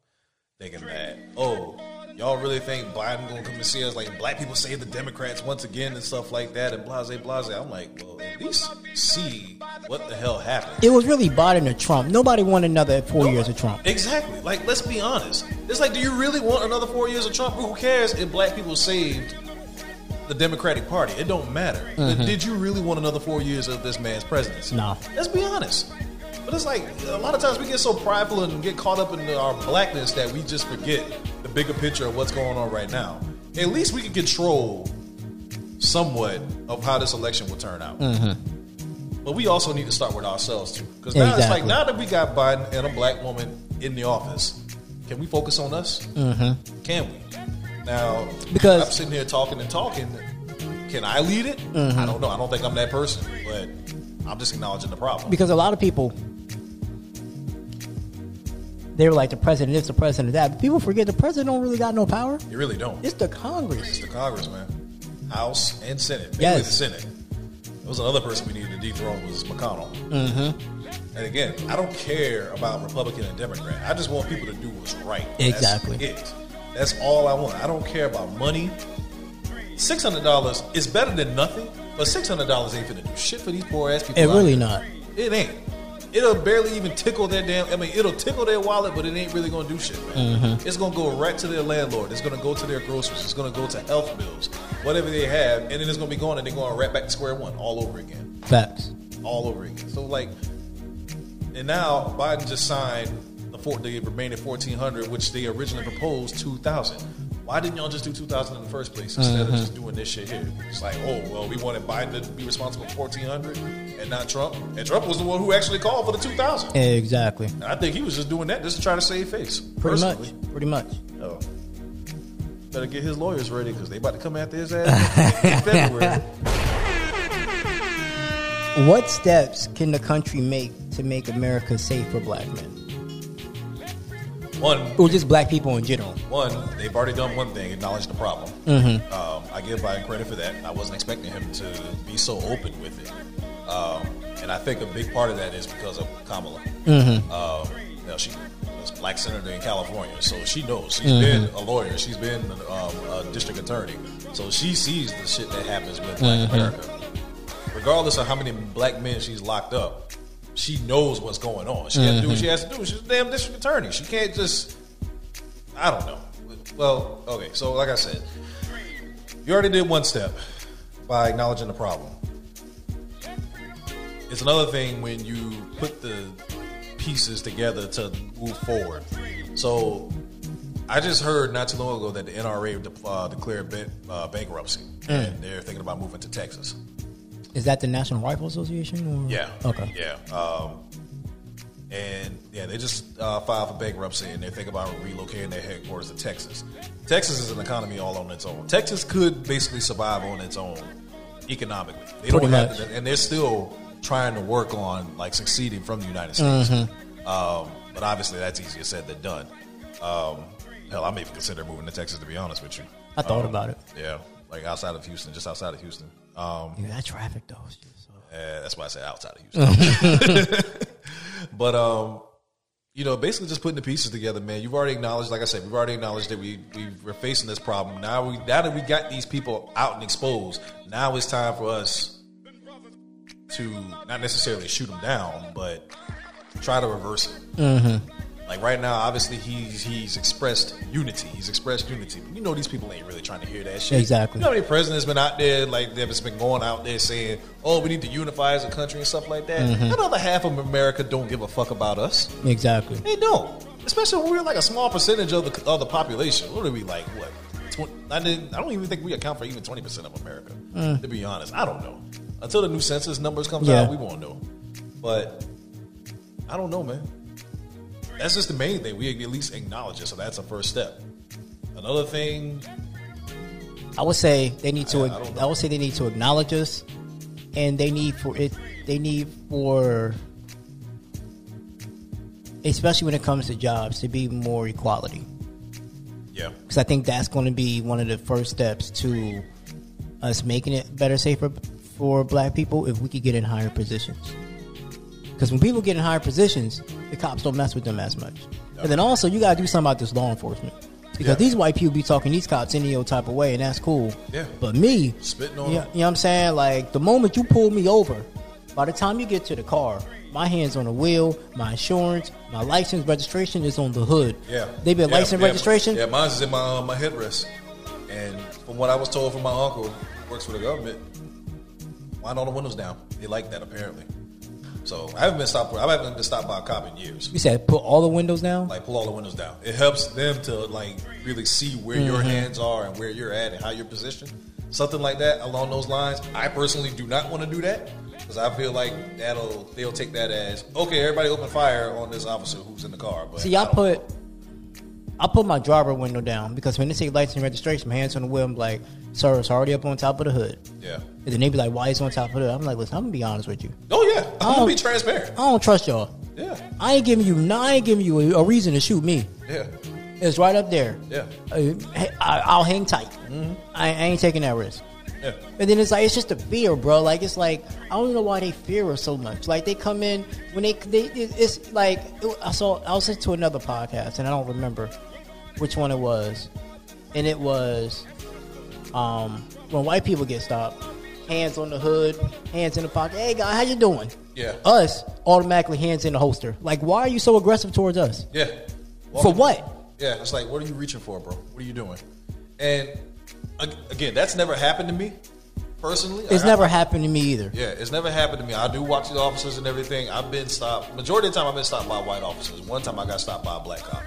thinking that oh, y'all really think Biden gonna come and see us like black people save the Democrats once again and stuff like that and blase blase. I'm like, well, at least see what the hell happened. It was really Biden or Trump. Nobody wanted another four years of Trump. Exactly. Like, let's be honest. It's like, do you really want another four years of Trump? Who cares if black people saved the Democratic Party? It don't matter. Mhm. did you really want another four years of this man's presidency? No. Let's be honest. But it's like a lot of times we get so prideful and get caught up in our blackness that we just forget the bigger picture of what's going on right now. At least we can control somewhat of how this election will turn out. Mm-hmm. But we also need to start with ourselves too, because now it's like now that we got Biden and a black woman in the office, can we focus on us? Mm-hmm. Can we? Now, Because- I'm sitting here talking and talking. Can I lead it? Mhm. I don't know. I don't think I'm that person, but I'm just acknowledging the problem. Because a lot of people, they were like, the president this, the president that. But people forget the president don't really got no power. You really don't. It's the Congress. It's the Congress, man. House and Senate. Mainly Yes. the Senate. There was another person we needed to dethrone was McConnell. Mm-hmm. And again, I don't care about Republican and Democrat. I just want people to do what's right. Exactly. That's it. That's all I want. I don't care about money. Six hundred dollars is better than nothing, but six hundred dollars ain't finna do shit for these poor ass people. It really not. It ain't. It'll barely even tickle their damn. I mean, it'll tickle their wallet, but it ain't really gonna do shit, man. Mhm. It's gonna go right to their landlord. It's gonna go to their groceries. It's gonna go to health bills, whatever they have, and then it's gonna be going and they're going right back to square one all over again Facts. all over again. So like, and now Biden just signed the, four, the remaining fourteen hundred, which they originally proposed two thousand. Why didn't y'all just do two thousand in the first place instead of Mhm. just doing this shit here? It's like, oh well, we wanted Biden to be responsible for fourteen hundred and not Trump, and Trump was the one who actually called for the two thousand. Exactly. And I think he was just doing that just to try to save face. Pretty personally. much. Pretty much. Oh. Better get his lawyers ready because they about to come after his ass in February. What steps can the country make to make America safe for black men? One, Or just black people in general? One, they've already done one thing, acknowledge the problem. Mhm. Um, I give Biden credit for that. I wasn't expecting him to be so open with it. Um, and I think a big part of that is because of Kamala. Mhm. Um, you know, she was a black senator in California, so she knows. She's Mhm. been a lawyer. She's been um, a district attorney. So she sees the shit that happens with black Mhm. America. Regardless of how many black men she's locked up, she knows what's going on. She has to do what she has to do. She's a damn district attorney. She can't just. I don't know. Well, okay. So, like I said, you already did one step by acknowledging the problem. It's another thing when you put the pieces together to move forward. So, I just heard not too long ago that the NRA de- uh, declared ban- uh, bankruptcy, Mm. and they're thinking about moving to Texas. Is that the National Rifle Association? Or? Yeah. Okay. Yeah. Um, and yeah, they just uh, filed for bankruptcy, and they think about relocating their headquarters to Texas. Texas is an economy all on its own. Texas could basically survive on its own economically. They Pretty don't have much. to, and they're still trying to work on like succeeding from the United States. Mhm. Um, but obviously, that's easier said than done. Um, hell, I may even consider moving to Texas to be honest with you. I thought Um, about it. Yeah, like outside of Houston, just outside of Houston. Um, Yeah, that traffic though. is just so- uh, that's why I said outside of Houston. but um, you know, basically just putting the pieces together, man. You've already acknowledged, like I said, we've already acknowledged that we, we we're facing this problem. Now we now that we got these people out and exposed, now it's time for us to not necessarily shoot them down, but try to reverse it. Mhm. Like right now, obviously he's he's expressed unity. He's expressed unity. But you know these people ain't really trying to hear that shit. Exactly. You know how many presidents been out there like they've just been going out there saying, "Oh, we need to unify as a country" and stuff like that. Mhm. Another half of America don't give a fuck about us. Exactly. They don't. Especially when we're like a small percentage of the of the population. What are we like? What? 20, I didn't. I don't even think we account for even twenty percent of America. Mm. To be honest, I don't know. Until the new census numbers comes Yeah. out, we won't know. But I don't know, man. That's just the main thing. We at least acknowledge it, so that's a first step. Another thing, I would say they need to. I- I. I, would say they need to acknowledge us, and they need for it. They need for, especially when it comes to jobs, to be more equality. yeah, Because I think that's going to be one of the first steps to us making it better, safer for Black people if we could get in higher positions. Because when people get in higher positions, the cops don't mess with them as much. And then also, you got to do something about this law enforcement. Because Yeah. these white people be talking these cops any old type of way, and that's cool. Yeah. But me, Spitting on you, them. you know what I'm saying? Like, the moment you pull me over, by the time you get to the car, my hands on the wheel, my insurance, my license registration is on the hood. yeah. They've been yeah, license yeah, registration. Yeah, mine's is in my uh, my headrest. And from what I was told from my uncle, who works for the government, wind all the windows down. They like that apparently. So I haven't been stopped. I haven't been stopped by a cop in years. You said put all the windows down. Like pull all the windows down. It helps them to like really see where your Mm-hmm. hands are and where you're at and how you're positioned. Something like that along those lines. I personally do not want to do that because I feel like that'll they'll take that as okay. Everybody open fire on this officer who's in the car. But See, I don't- put I put my driver window down because when they say license and registration, my hands on the wheel, I'm like, sir, it's already up on top of the hood. yeah. And then they be like, why is it on top of the hood? I'm like, listen, I'm gonna be honest with you. Oh yeah, I'm gonna be transparent. I don't trust y'all. Yeah, I ain't giving you, no, I ain't giving you a, a reason to shoot me. yeah, It's right up there. yeah, Uh, I, I'll hang tight. I, I ain't taking that risk. yeah. And then it's like it's just a fear, bro. Like it's like I don't know why they fear us so much. Like they come in when they they it's like I saw I was listening to another podcast and I don't remember which one it was, and it was um when white people get stopped, hands on the hood, hands in the pocket. Hey guy, how you doing? Yeah. Us automatically hands in the holster. Like why are you so aggressive towards us? Yeah. For what? Yeah, it's like, what are you reaching for, bro? What are you doing? And again, that's never happened to me personally. It's Like, I- never happened to me either. Yeah, it's never happened to me. I do watch the officers and everything. I've been stopped. Majority of the time, I've been stopped by white officers. One time, I got stopped by a black cop.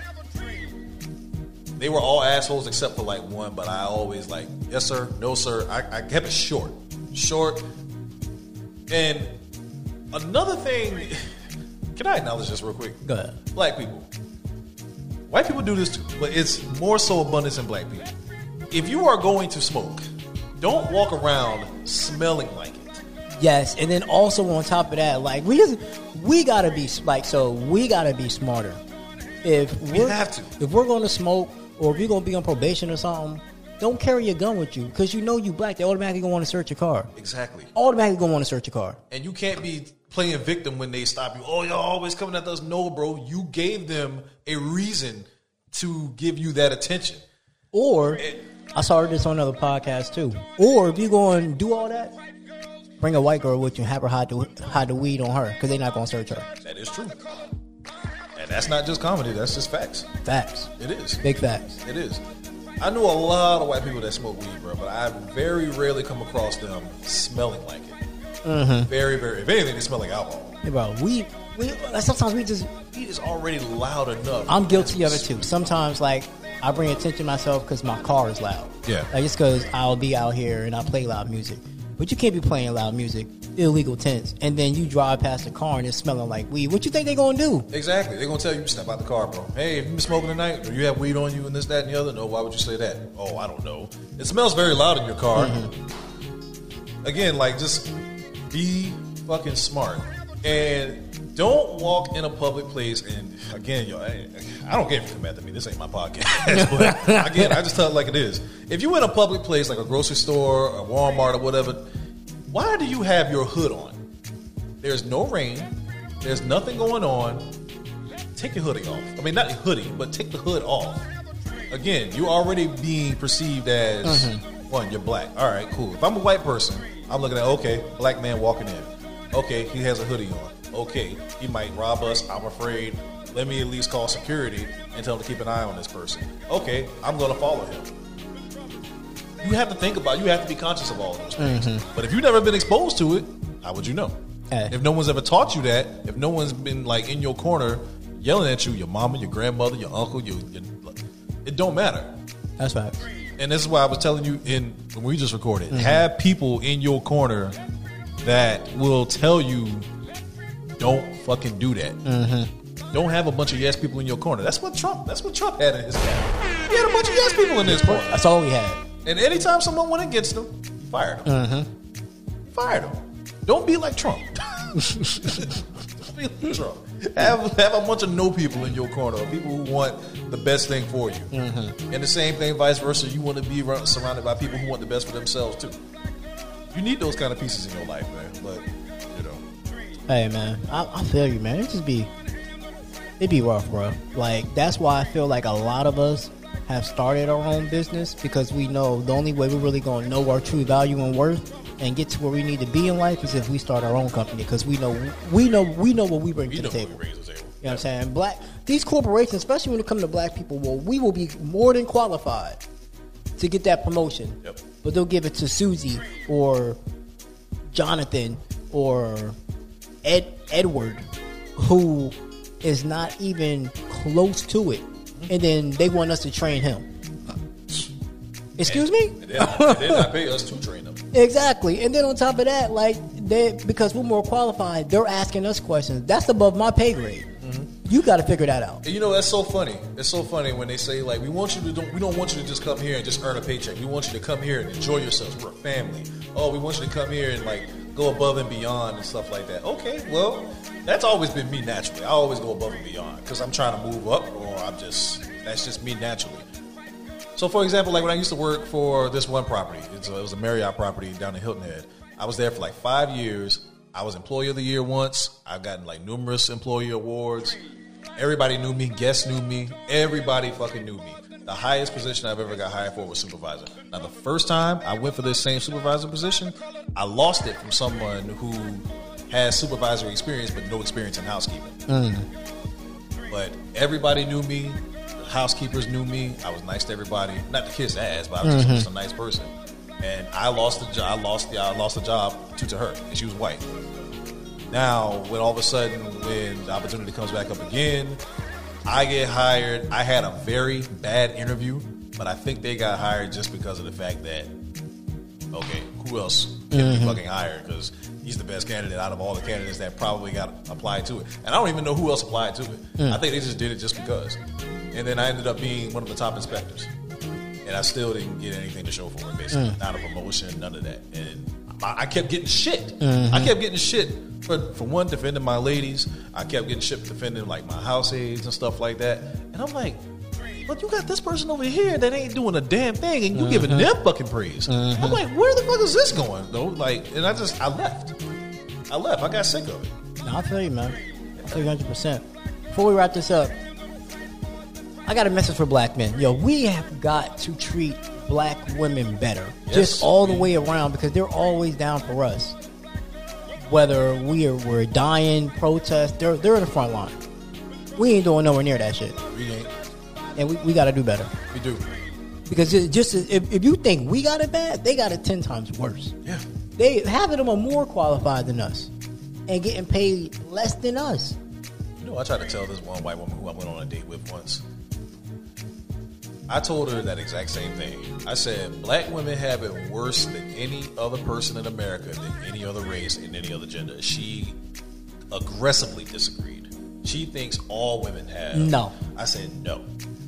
They were all assholes except for like one, but I always like, yes sir, no sir. I, I kept it short, short. And another thing, can I acknowledge this real quick? Go ahead. Black people, white people do this too, but it's more so abundance in black people. If you are going to smoke, don't walk around smelling like it. Yes, and then also on top of that, like we just we gotta be like so we gotta be smarter. If We have to. if we're gonna smoke or if you're gonna be on probation or something, don't carry a gun with you because you know you black. They automatically gonna want to search your car. Exactly. Automatically gonna want to search your car. And you can't be playing victim when they stop you. Oh, y'all always coming at us. No, bro. You gave them a reason to give you that attention. Or I saw this on another podcast too. Or if you going to do all that, bring a white girl with you and have her hide the hide the weed on her because they're not gonna search her. That is true. That's not just comedy. That's just facts. Facts, It is. big facts. It is. I know a lot of white people that smoke weed, bro, but I very rarely come across them smelling like it. Mm-hmm. Very, very. If anything, they smell like alcohol. Hey, bro, we we sometimes we just Weed is already loud enough. I'm guilty of it too. Sometimes, like, I bring attention to myself because my car is loud. Yeah. Like, just because I'll be out here and I play loud music. But you can't be playing loud music, illegal tents, and then you drive past a car and it's smelling like weed. What you think they're gonna do? Exactly. They're gonna tell you step out the car, bro. Hey, have you been smoking tonight? Do you have weed on you and this, that, and the other? No. Why would you say that? Oh, I don't know. It smells very loud in your car. Mm-hmm. Again, like just be fucking smart and don't walk in a public place. And again, yo, I, I don't care if you come after me. This ain't my podcast. but again, I just tell it like it is. If you in a public place like a grocery store, a Walmart, or whatever, why do you have your hood on? There's no rain. There's nothing going on. Take your hoodie off. I mean, not your hoodie, but take the hood off. Again, you're already being perceived as mm-hmm. one. You're black. All right, cool. If I'm a white person, I'm looking at okay, black man walking in. Okay, he has a hoodie on. Okay, he might rob us. I'm afraid. Let me at least call security and tell them to keep an eye on this person. Okay, I'm going to follow him. You have to think about. It. You have to be conscious of all those things. But if you've never been exposed to it, how would you know? Eh. If no one's ever taught you that, if no one's been like in your corner yelling at you, your mama, your grandmother, your uncle, your, your it don't matter. That's facts. And this is why I was telling you in when we just recorded. Mm-hmm. Have people in your corner that will tell you, don't fucking do that. Mm-hmm. Don't have a bunch of yes people in your corner. That's what Trump. That's what Trump had in his cabinet. He had a bunch of yes people in his corner. That's all he had. And anytime someone went against them, fire them. Mm-hmm. Fired him. Don't be like Trump. Don't be like Trump. Have have a bunch of no people in your corner, people who want the best thing for you. Mm-hmm. And the same thing, vice versa. You want to be run- surrounded by people who want the best for themselves too. You need those kind of pieces in your life, man. But you know, Hey man, I, I feel you, man. It just be, it be rough, bro. Like that's why I feel like a lot of us have started our own business because we know the only way we're really gonna know our true value and worth and get to where we need to be in life is if we start our own company because we know we know we know what we bring to the we the table. You know what I'm saying? Black these corporations, especially when it comes to black people, well, we will be more than qualified to get that promotion. Yep. But they'll give it to Susie or Jonathan or Ed Edward, who is not even close to it, and then they want us to train him. Excuse me? And then, and then I pay us to train them. Exactly. And then on top of that, like they because we're more qualified, they're asking us questions. That's above my pay grade. Mm-hmm. You got to figure that out. You know that's so funny. It's so funny when they say like we want you to don't we don't want you to just come here and just earn a paycheck. We want you to come here and enjoy yourselves. We're a family. Oh, we want you to come here and like go above and beyond and stuff like that. Okay, well that's always been me naturally. I always go above and beyond because I'm trying to move up or I'm just that's just me naturally. So, for example, like when I used to work for this one property, it was a Marriott property down in Hilton Head. I was there for like five years. I was Employee of the Year once. I've gotten like numerous employee awards. Everybody knew me. Guests knew me. Everybody fucking knew me. The highest position I've ever got hired for was supervisor. Now, the first time I went for this same supervisor position, I lost it from someone who has supervisory experience but no experience in housekeeping. Mm. But everybody knew me. The housekeepers knew me. I was nice to everybody. Not to kiss ass, but I was just, mm-hmm. just a nice person. And I lost the job. I lost the I lost the job to to her, and she was white. Now, when all of a sudden, when the opportunity comes back up again, I get hired. I had a very bad interview, but I think they got hired just because of the fact that, okay, who else can be mm-hmm. fucking hired? Because he's the best candidate out of all the candidates that probably got applied to it. And I don't even know who else applied to it. Mm. I think they just did it just because. And then I ended up being one of the top inspectors. And I still didn't get anything to show for it, basically. Mm. Not a promotion, none of that. And I I kept getting shit. Mm-hmm. I kept getting shit for, for one, defending my ladies. I kept getting shit defending like my house aides and stuff like that. And I'm like, but you got this person over here that ain't doing a damn thing, and you uh-huh. giving them fucking praise. I'm uh-huh. like, where the fuck is this going though? Like, and I just I left. I left. I got sick of it. No, I feel you, man. I feel you 100%. Before we wrap this up, I got a message for black men. Yo, we have got to treat black women better. Yes, just all the way around because they're always down for us. Whether we are we're dying, protest, they're they're in the front line. We ain't doing nowhere near that shit. We ain't. And we, we gotta do better. We do. Because just if, if you think we got it bad, they got it ten times worse. Yeah. They half of them are more qualified than us and getting paid less than us. You know, I tried to tell this one white woman who I went on a date with once. I told her that exact same thing. I said, black women have it worse than any other person in America, than any other race and any other gender. She aggressively disagreed. She thinks all women have. No. I said, no.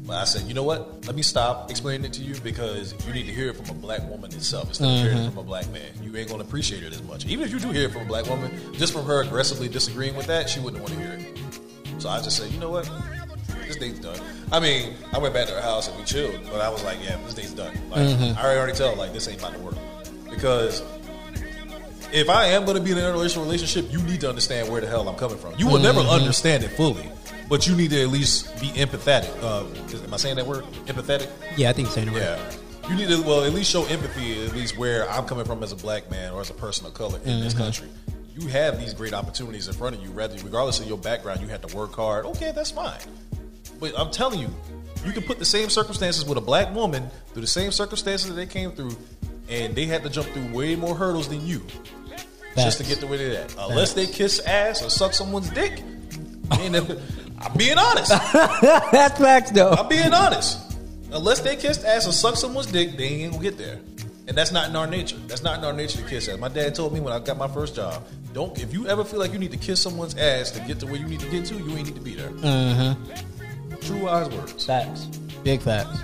But I said, you know what? Let me stop explaining it to you because you need to hear it from a black woman itself instead of hearing it mm-hmm. from a black man. You ain't to appreciate it as much. Even if you do hear it from a black woman, just from her aggressively disagreeing with that, she wouldn't want to hear it. So I just said, you know what? This date's done. I mean, I went back to her house and we chilled, but I was like, yeah, this date's done. Like, mm-hmm. I already tell, like, this ain't about to work. Because if I am going to be in an interracial relationship, you need to understand where the hell I'm coming from. You will never understand it fully, but you need to at least be empathetic. Uh, is- am I saying that word? Empathetic? Yeah, I think you're saying it right. Yeah. You need to, well, at least show empathy, at least where I'm coming from as a black man or as a person of color in this country. You have these great opportunities in front of you, rather, regardless of your background, you have to work hard. Okay, that's fine. But I'm telling you, you can put the same circumstances with a black woman through the same circumstances that they came through, and they had to jump through way more hurdles than you just to get to where they're at. Unless they kiss ass or suck someone's dick. they ain't I'm being honest. That's facts, though. I'm being honest. Unless they kissed ass or suck someone's dick, they ain't gonna get there. And that's not in our nature. That's not in our nature to kiss ass. My dad told me when I got my first job, don't if you ever feel like you need to kiss someone's ass to get to where you need to get to, you ain't need to be there. Mm-hmm. True wise words. Facts. Big facts.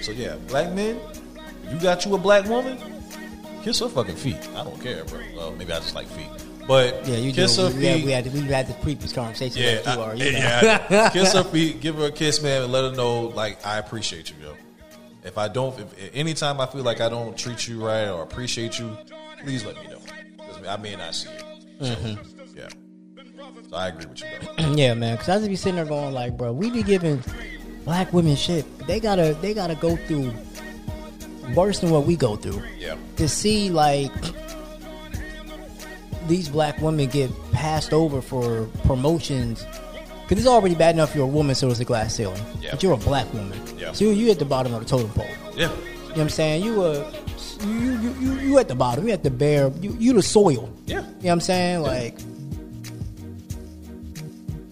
So yeah, black men, you got you a black woman, kiss her fucking feet. I don't care, bro. Well, maybe I just like feet. But Yeah, you kiss do. her We, had, feet. we had we had the previous conversation. Yeah, you I- are, you know. yeah. kiss her feet, give her a kiss, man, and let her know like I appreciate you, yo. If I don't, if anytime I feel like I don't treat you right or appreciate you, please let me know because I may not see it. So, Mhm. Yeah, so I agree with you. Though. yeah, man. Because I just be sitting there going like, bro, we be giving black women shit. They gotta they gotta go through worse than what we go through. Yeah. To see like these black women get passed over for promotions. Because it's already bad enough you're a woman, so it's a glass ceiling. Yeah. But you're a black woman. Yeah. So you, you at the bottom of the totem pole. Yeah, You know what I'm saying? You uh you you you, you at the bottom. You at the bare you you the soil. Yeah. You know what I'm saying? Like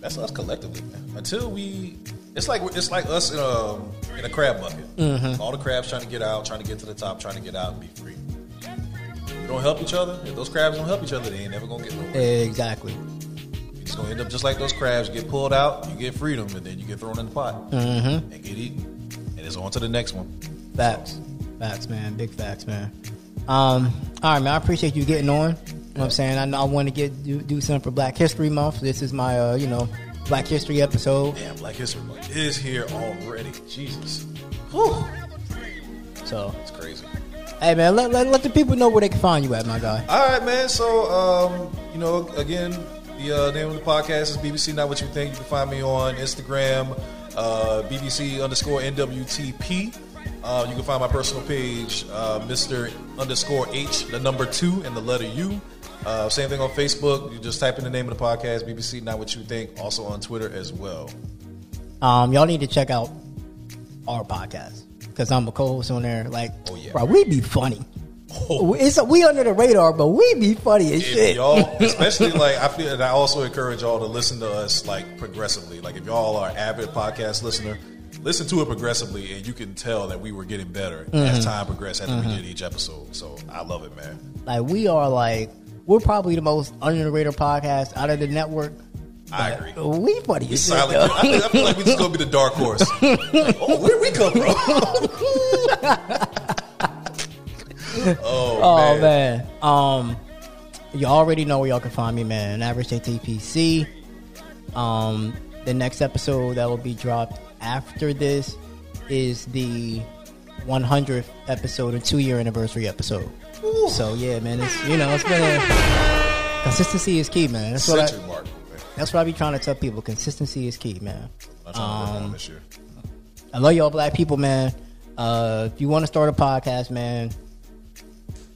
that's us collectively, man. Until we, it's like it's like us in a in a crab bucket. Mhm. All the crabs trying to get out, trying to get to the top, trying to get out and be free. We don't help each other. If those crabs don't help each other, they ain't never gonna get nowhere. exactly. It's gonna end up just like those crabs. You get pulled out, you get freedom, and then you get thrown in the pot Mhm. and get eaten. And it's on to the next one. Facts. Facts, man. Big facts, man. Um, all right, man. I appreciate you getting on. You know what I'm saying? I know I want to get do, do something for Black History Month. This is my uh, you know, Black History episode. Damn, Black History Month is here already. Jesus. So it's crazy. Hey man, let, let, let the people know where they can find you at, my guy. All right, man. So, um, you know, again, the uh, name of the podcast is BBC Not What You Think. You can find me on Instagram, uh, BBC underscore NWTP. Uh, you can find my personal page, uh, Mr. underscore H, the number two, and the letter U. Uh, same thing on Facebook. You just type in the name of the podcast, BBC Not What You Think. Also on Twitter as well. Um, y'all need to check out our podcast because I'm a co-host on there. Like, Oh, yeah. bro, we be funny. Oh. It's a, we under the radar, but we be funny as if shit. y'all, especially like I feel, and I also encourage y'all to listen to us like progressively. Like if y'all are avid podcast listener, listen to it progressively, and you can tell that we were getting better as Mhm. time progressed after Mhm. we did each episode. So I love it, man. Like we are like we're probably the most under the radar podcast out of the network. I agree. We funny We silent. I, feel- I feel like we just gonna be the dark horse. Like, oh, where we come from? oh, Oh man. man. Um you already know where y'all can find me, man. Average ATPC. Um the next episode that will be dropped after this is the 100th episode and two year anniversary episode. So yeah, man, it's you know it's been a consistency is key, man. That's what I, mark. man. that's what I be trying to tell people. Consistency is key, man. I'm trying to work on Um. I love y'all black people, man. Uh, if you want to start a podcast, man,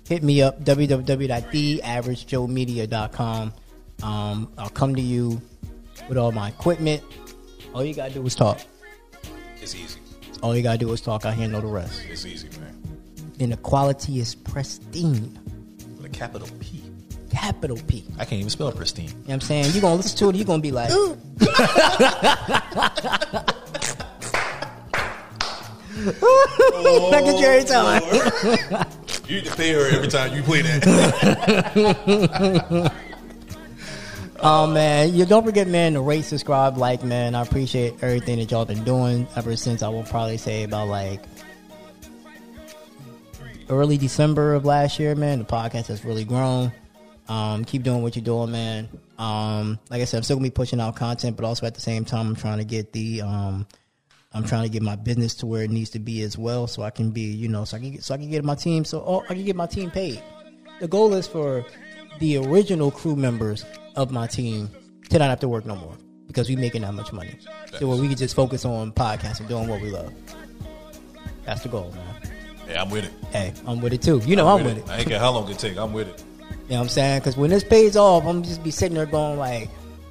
hit me up, www.theaveragejoemedia.com. Um, I'll come to you with all my equipment. All you got to do is talk. It's easy. All you got to do is talk. I handle the rest. It's easy, man. And the quality is pristine. With a capital P. Capital P. I can't even spell pristine. You know what I'm saying? You're going to listen to it, you're going to be like, Look at Jerry time. Oh, you need to pay her every time you play that. Oh man, you don't forget, man, to rate, subscribe, like, man. I appreciate everything that y'all been doing ever since I will probably say about like early December of last year, man. The podcast has really grown. Um, keep doing what you're doing, man. Um, like I said, I'm still gonna be pushing out content, but also at the same time, I'm trying to get the um, I'm trying to get my business to where it needs to be as well, so I can be, you know, so I can get, so I can get my team, so oh, I can get my team paid. The goal is for the original crew members of my team to not have to work no more because we making that much money. So where we can just focus on podcasting, doing what we love. That's the goal, man. Yeah, I'm with it. Hey, I'm with it too. You know I'm, with it. I ain't care how long it take. I'm with it. You know what I'm saying? Because when this pays off, I'm just be sitting there going like,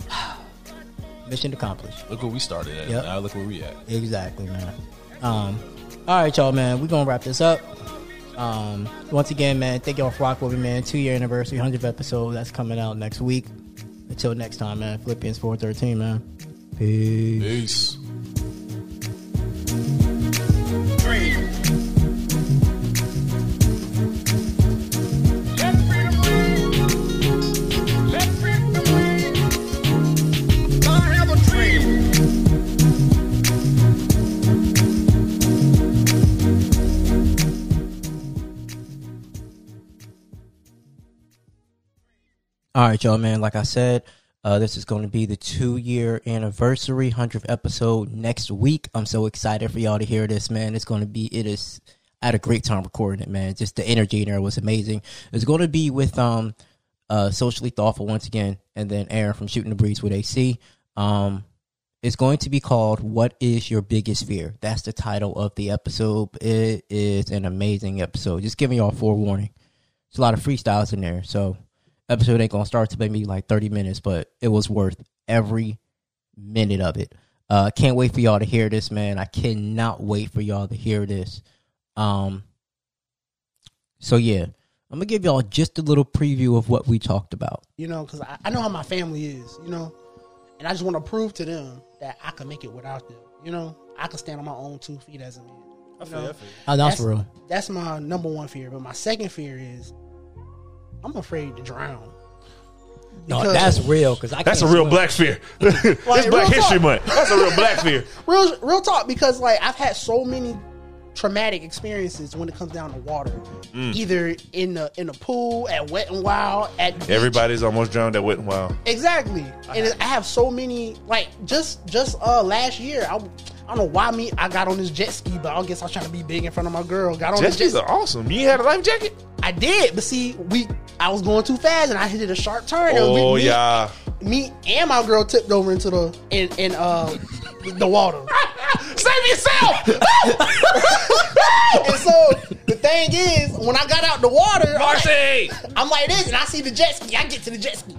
mission accomplished. Look where we started at. Yep. Now look where we at. Exactly, man. Um, all right, y'all, man. We're gonna wrap this up. Um, once again, man, thank y'all for rocking with me, man. Two year anniversary, hundredth episode. That's coming out next week. Until next time, man. Philippians four thirteen, man. Peace. Peace. All right, y'all, man. Like I said, uh, this is going to be the two year anniversary, 100th episode next week. I'm so excited for y'all to hear this, man. It's going to be, it is, I had a great time recording it, man. Just the energy in there was amazing. It's going to be with, um, uh, Socially Thoughtful once again, and then Aaron from Shooting the Breeze with AC. Um, it's going to be called What is Your Biggest Fear? That's the title of the episode. It is an amazing episode. Just giving y'all forewarning. There's a lot of freestyles in there. So episode ain't gonna start to maybe like 30 minutes, but it was worth every minute of it. Uh can't wait for y'all to hear this, man. I cannot wait for y'all to hear this. Um so yeah, I'm gonna give y'all just a little preview of what we talked about. You know, because I, I know how my family is. You know, and I just want to prove to them that I can make it without them. You know, I can stand on my own two feet as a man. I You feel, know? I feel. Oh, that's real. That's my number one fear. But my second fear is I'm afraid to drown. No, that's real because I That's a real swim. black fear. it's real Black History talk. Month. That's a real black fear. real real talk because like I've had so many traumatic experiences when it comes down to water. Mm. Either in the in the pool, at Wet and Wild, at beach. Everybody's almost drowned at Wet and Wild. Exactly. And I have so many like just just uh last year I, I don't know why me I got on this jet ski, but I guess I was trying to be big in front of my girl. Got on Jet this jet skis are awesome. You had a life jacket? I did, but see, we I was going too fast and I hit a sharp turn. and Oh we, me, yeah. me and my girl tipped over into the in in uh the water. Save yourself. and so the thing is, when I got out the water, I'm like- Marcy! I'm like this, and I see the jet ski. I get to the jet ski,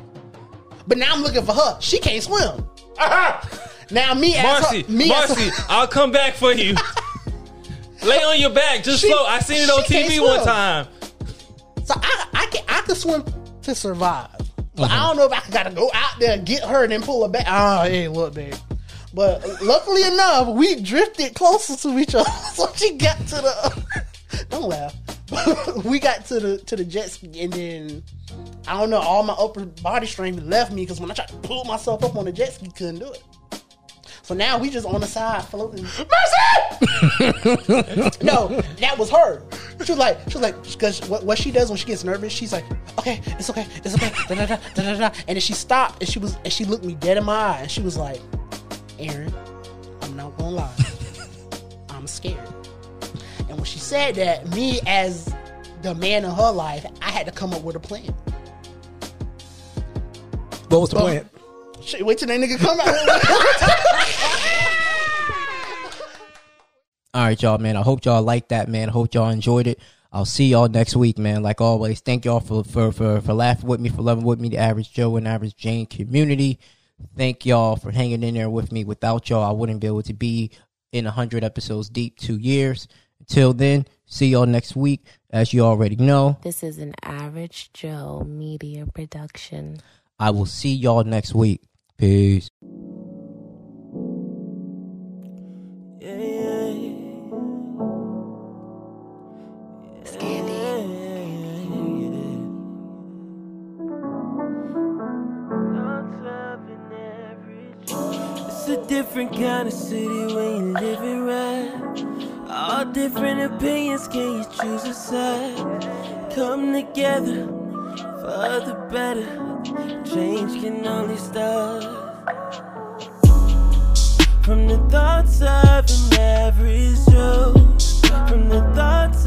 but now I'm looking for her. She can't swim. Uh-huh. Now me Marcy, her, me Marcy, her, I'll come back for you. Lay on your back, just She- float. I seen it on TV one time. So I I can I can swim to survive, but Uh-huh. I don't know if I gotta go out there and get her and then pull her back. Oh, hey, look, babe. But luckily enough, we drifted closer to each other, so she got to the. don't laugh. we got to the to the jet ski, and then I don't know. All my upper body strength left me because when I tried to pull myself up on the jet ski, couldn't do it. So now we just on the side floating. Mercy! no, that was her. She was like, she was like, because what, what she does when she gets nervous, she's like, okay, it's okay, it's okay, da, da, da, da, da, da. and then she stopped and she was, and she looked me dead in my eye and she was like, Aaron, I'm not gonna lie, I'm scared. And when she said that, me as the man of her life, I had to come up with a plan. What was the plan? Wait till that nigga come out. All right, y'all, man. I hope y'all liked that, man. I hope y'all enjoyed it. I'll see y'all next week, man. Like always, thank y'all for for for, for laughing with me, for loving with me, the average Joe and average Jane community. Thank y'all for hanging in there with me. Without y'all, I wouldn't be able to be in hundred episodes deep, two years. Until then, see y'all next week. As you already know, This is an Average Joe media production. I will see y'all next week. Peace. Different kind of city when you live it right. All different opinions, can you choose a side? Come together for the better. Change can only start from the thoughts of an average Joe. From the thoughts